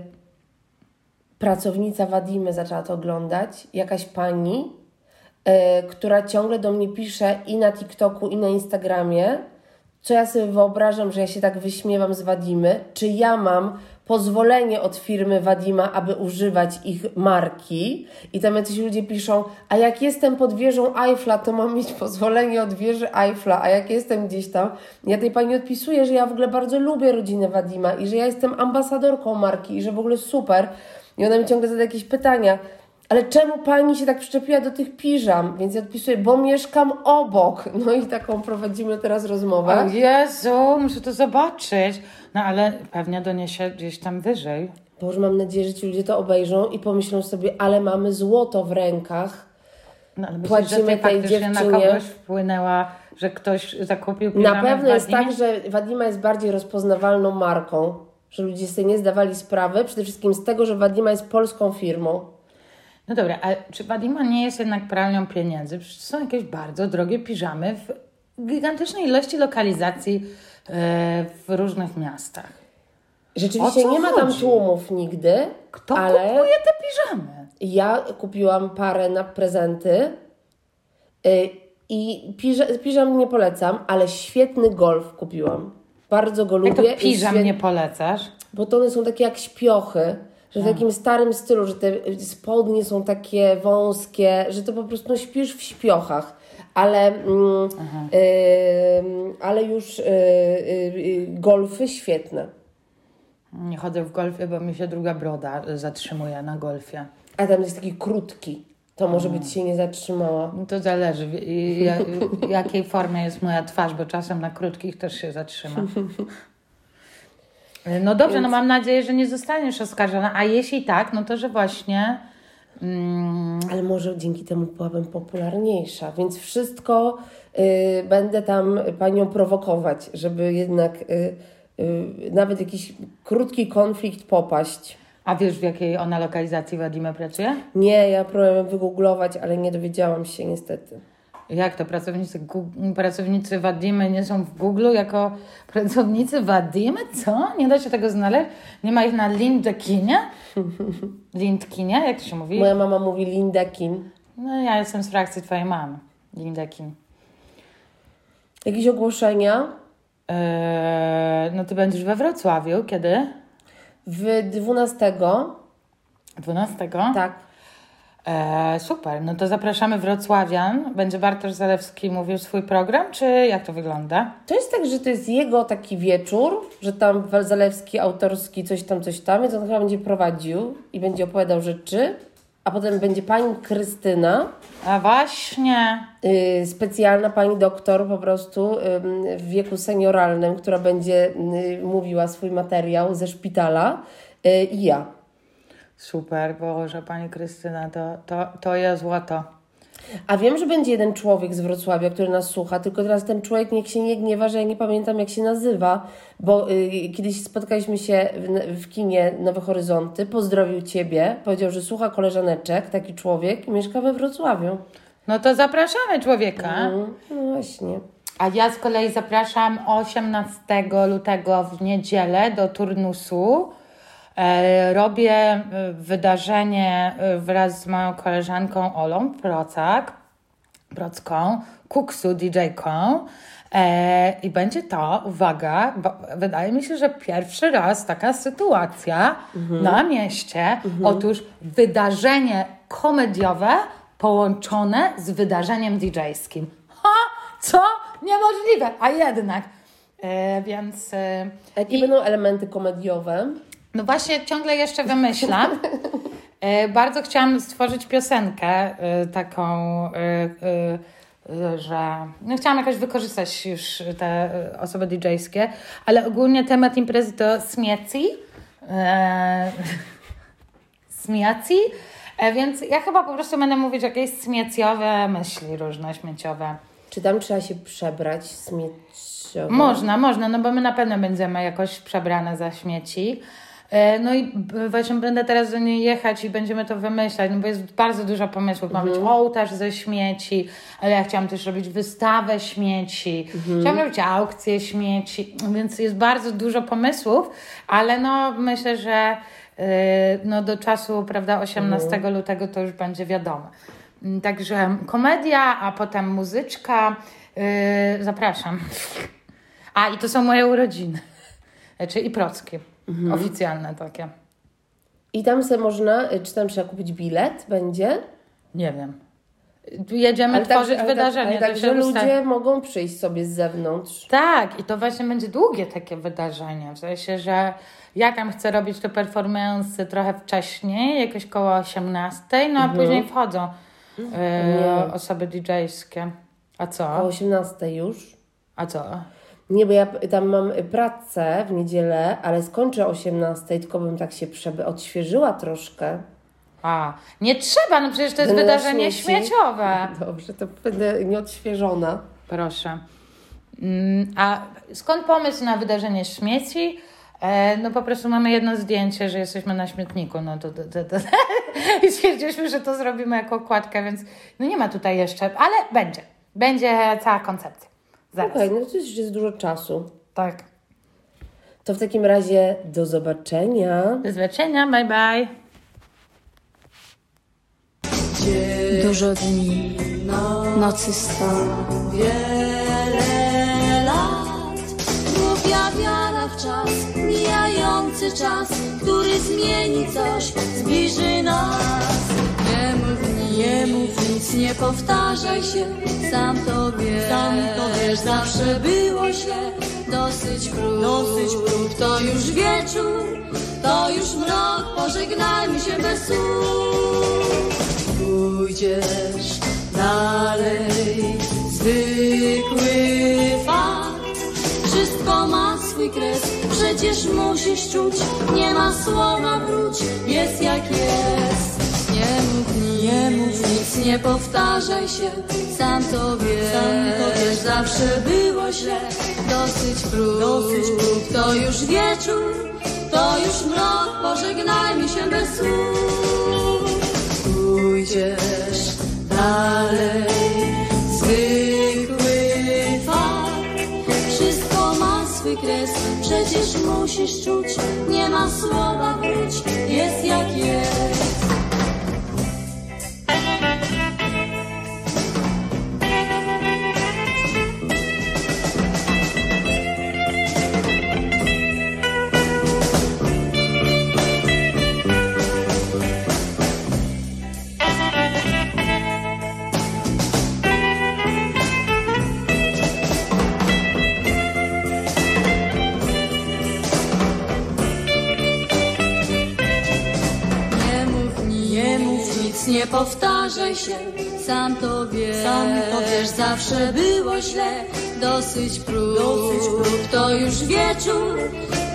pracownica Wadimy zaczęła to oglądać, jakaś pani, e, która ciągle do mnie pisze i na TikToku, i na Instagramie, co ja sobie wyobrażam, że ja się tak wyśmiewam z Wadimy, czy ja mam pozwolenie od firmy Wadima, aby używać ich marki. I tam jacyś ludzie piszą, a jak jestem pod wieżą Eiffla, to mam mieć pozwolenie od wieży Eiffla, a jak jestem gdzieś tam, ja tej pani odpisuję, że ja w ogóle bardzo lubię rodzinę Wadima i że ja jestem ambasadorką marki i że w ogóle super. I ona mi ciągle zada jakieś pytania, ale czemu pani się tak przyczepiła do tych piżam? Więc ja odpisuję, bo mieszkam obok. No i taką prowadzimy teraz rozmowę. O Jezu, muszę to zobaczyć. No ale pewnie doniesie gdzieś tam wyżej. Bo już mam nadzieję, że ci ludzie to obejrzą i pomyślą sobie, ale mamy złoto w rękach. No, ale myślisz, Płacimy ty tej faktycznie na dziewczynie. kogoś wpłynęła, że ktoś zakupił Na pewno jest tak, że Wadima jest bardziej rozpoznawalną marką, że ludzie sobie nie zdawali sprawy, przede wszystkim z tego, że Wadima jest polską firmą. No dobra, a czy Wadima nie jest jednak pralnią pieniędzy? Przecież są jakieś bardzo drogie piżamy w gigantycznej ilości lokalizacji e, w różnych miastach. Rzeczywiście nie ma tam chodzi? tłumów nigdy, Kto ale kupuje te piżamy? ja kupiłam parę na prezenty y, i piża- piżam nie polecam, ale świetny golf kupiłam. Bardzo go Jak to lubię. piżam świet- nie polecasz? Bo to one są takie jak śpiochy, że w takim starym stylu, że te spodnie są takie wąskie, że to po prostu no, śpisz w śpiochach. Ale, mm, ym, ale już y, y, y, golfy świetne. Nie chodzę w golfie, bo mi się druga broda zatrzymuje na golfie. A tam jest taki krótki. To może być się nie zatrzymała. No To zależy, w jakiej formie jest moja twarz, bo czasem na krótkich też się zatrzyma. No dobrze, no mam nadzieję, że nie zostaniesz oskarżona, a jeśli tak, no to że właśnie mm, Ale może dzięki temu byłabym popularniejsza, więc wszystko y, będę tam panią prowokować, żeby jednak y, y, nawet jakiś krótki konflikt popaść. a wiesz w jakiej ona lokalizacji Wadimy pracuje? Nie, ja próbowałam wygooglować, ale nie dowiedziałam się niestety. Jak to pracownicy, pracownicy Wadimy nie są w Google jako pracownicy Wadimy? Co? Nie da się tego znaleźć? Nie ma ich na LinkedInie? LinkedInie? Jak to się mówi? Moja mama mówi Lindekin. No ja jestem z frakcji twojej mamy. Lindekin. Jakieś ogłoszenia? Eee, no ty będziesz we Wrocławiu. Kiedy? W 12, 12? tak, Eee, super. No to zapraszamy Wrocławian. Będzie Bartosz Zalewski mówił swój program, czy jak to wygląda? To jest tak, że to jest jego taki wieczór, że tam Zalewski autorski coś tam, coś tam, więc on chyba będzie prowadził i będzie opowiadał rzeczy, a potem będzie pani Krystyna, A właśnie. y, specjalna pani doktor po prostu w wieku senioralnym, która będzie y, mówiła swój materiał ze szpitala y, i ja. Super, Boże, Pani Krystyna, to, to, to jest złoto. A wiem, że będzie jeden człowiek z Wrocławia, który nas słucha, tylko teraz ten człowiek niech się nie gniewa, że ja nie pamiętam jak się nazywa, bo y, kiedyś spotkaliśmy się w, w kinie Nowe Horyzonty, pozdrowił Ciebie, powiedział, że słucha koleżaneczek, taki człowiek i mieszka we Wrocławiu. No to zapraszamy człowieka. Mm, No właśnie. A ja z kolei zapraszam 18 lutego w niedzielę do turnusu. E, robię e, wydarzenie e, wraz z moją koleżanką Olą Procak, Procką, Kuksu DJ-ką. I będzie to, uwaga, bo wydaje mi się, że pierwszy raz taka sytuacja na mieście. Otóż wydarzenie komediowe połączone z wydarzeniem DJ-skim. Ha! Co? Niemożliwe, a jednak. Więc. Jakie będą elementy komediowe? No właśnie, ciągle jeszcze wymyślam. E, bardzo chciałam stworzyć piosenkę e, taką, e, że no chciałam jakoś wykorzystać już te osoby DJ-skie, ale ogólnie temat imprezy to smieci. Smieci. Więc ja chyba po prostu będę mówić jakieś smieciowe myśli różne, śmieciowe. Czy tam trzeba się przebrać śmieciowo? Można, można, no bo my na pewno będziemy jakoś przebrane za śmieci. E, No i właśnie będę teraz do niej jechać i będziemy to wymyślać, no bo jest bardzo dużo pomysłów. Ma być ołtarz ze śmieci, ale ja chciałam też robić wystawę śmieci, chciałam robić aukcję śmieci, więc jest bardzo dużo pomysłów, ale no myślę, że e, no do czasu, prawda, 18 lutego to już będzie wiadomo. Także komedia, a potem muzyczka. Yy, zapraszam. A i to są moje urodziny. Znaczy i prockie. Oficjalne takie. I tam se można, y, czy tam trzeba kupić bilet? Będzie? Nie wiem. Tu jedziemy tworzyć ale wydarzenie. ale to tak, że usta- ludzie mogą przyjść sobie z zewnątrz. Tak, i to właśnie będzie długie takie wydarzenie. W sensie, że ja tam chcę robić te performance trochę wcześniej, jakoś koło 18, no a później wchodzą yy, osoby DJ-skie. A O co? 18 już. A co? Nie, bo ja tam mam pracę w niedzielę, ale skończę o 18, tylko bym tak się przeby odświeżyła troszkę. A, nie trzeba, no przecież to jest na wydarzenie śmieci. śmieciowe. Dobrze, to będę nieodświeżona. Proszę. Mm, A skąd pomysł na wydarzenie śmieci? E, no po prostu mamy jedno zdjęcie, że jesteśmy na śmietniku, no to, to, to, to. i stwierdziliśmy, że to zrobimy jako okładkę, więc no nie ma tutaj jeszcze, ale będzie. Będzie cała koncepcja. Zaraz. Okej, no to już jest dużo czasu. Tak. To w takim razie do zobaczenia. Do zobaczenia, bye bye. Dużo dni, nocy sto. Wiele lat głupia wiara w czas, mijający czas, który zmieni coś, zbliży nas. Nie mów nic, nie powtarzaj się, sam to wiesz, sam to wiesz, zawsze było źle, dosyć prób, dosyć prób, to już wieczór, to już mrok, pożegnajmy się bez słów. Pójdziesz dalej, zwykły fakt. Wszystko ma swój kres, przecież musisz czuć, nie ma słowa wróć, jest jak jest. Nie mów nic, nie mów nic, nie powtarzaj się, sam to wiesz, sam to wiesz, zawsze było źle, dosyć prób, dosyć prób, to już wieczór, to już mrok, pożegnajmy się bez słów. Pójdziesz dalej. Zwykły fakt, wszystko ma swój kres, przecież musisz czuć, nie ma słowa wróć, jest jak jest. Nie powtarzaj się, sam to wiesz, sam to wiesz, zawsze było źle, dosyć prób, dosyć prób, to już wieczór,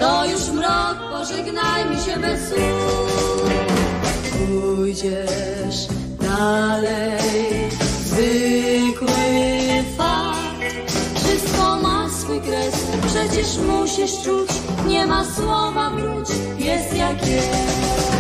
to już mrok, pożegnajmy się bez słów. Pójdziesz dalej, zwykły fakt, wszystko ma swój kres, przecież musisz czuć, nie ma słowa wróć, jest jak jest.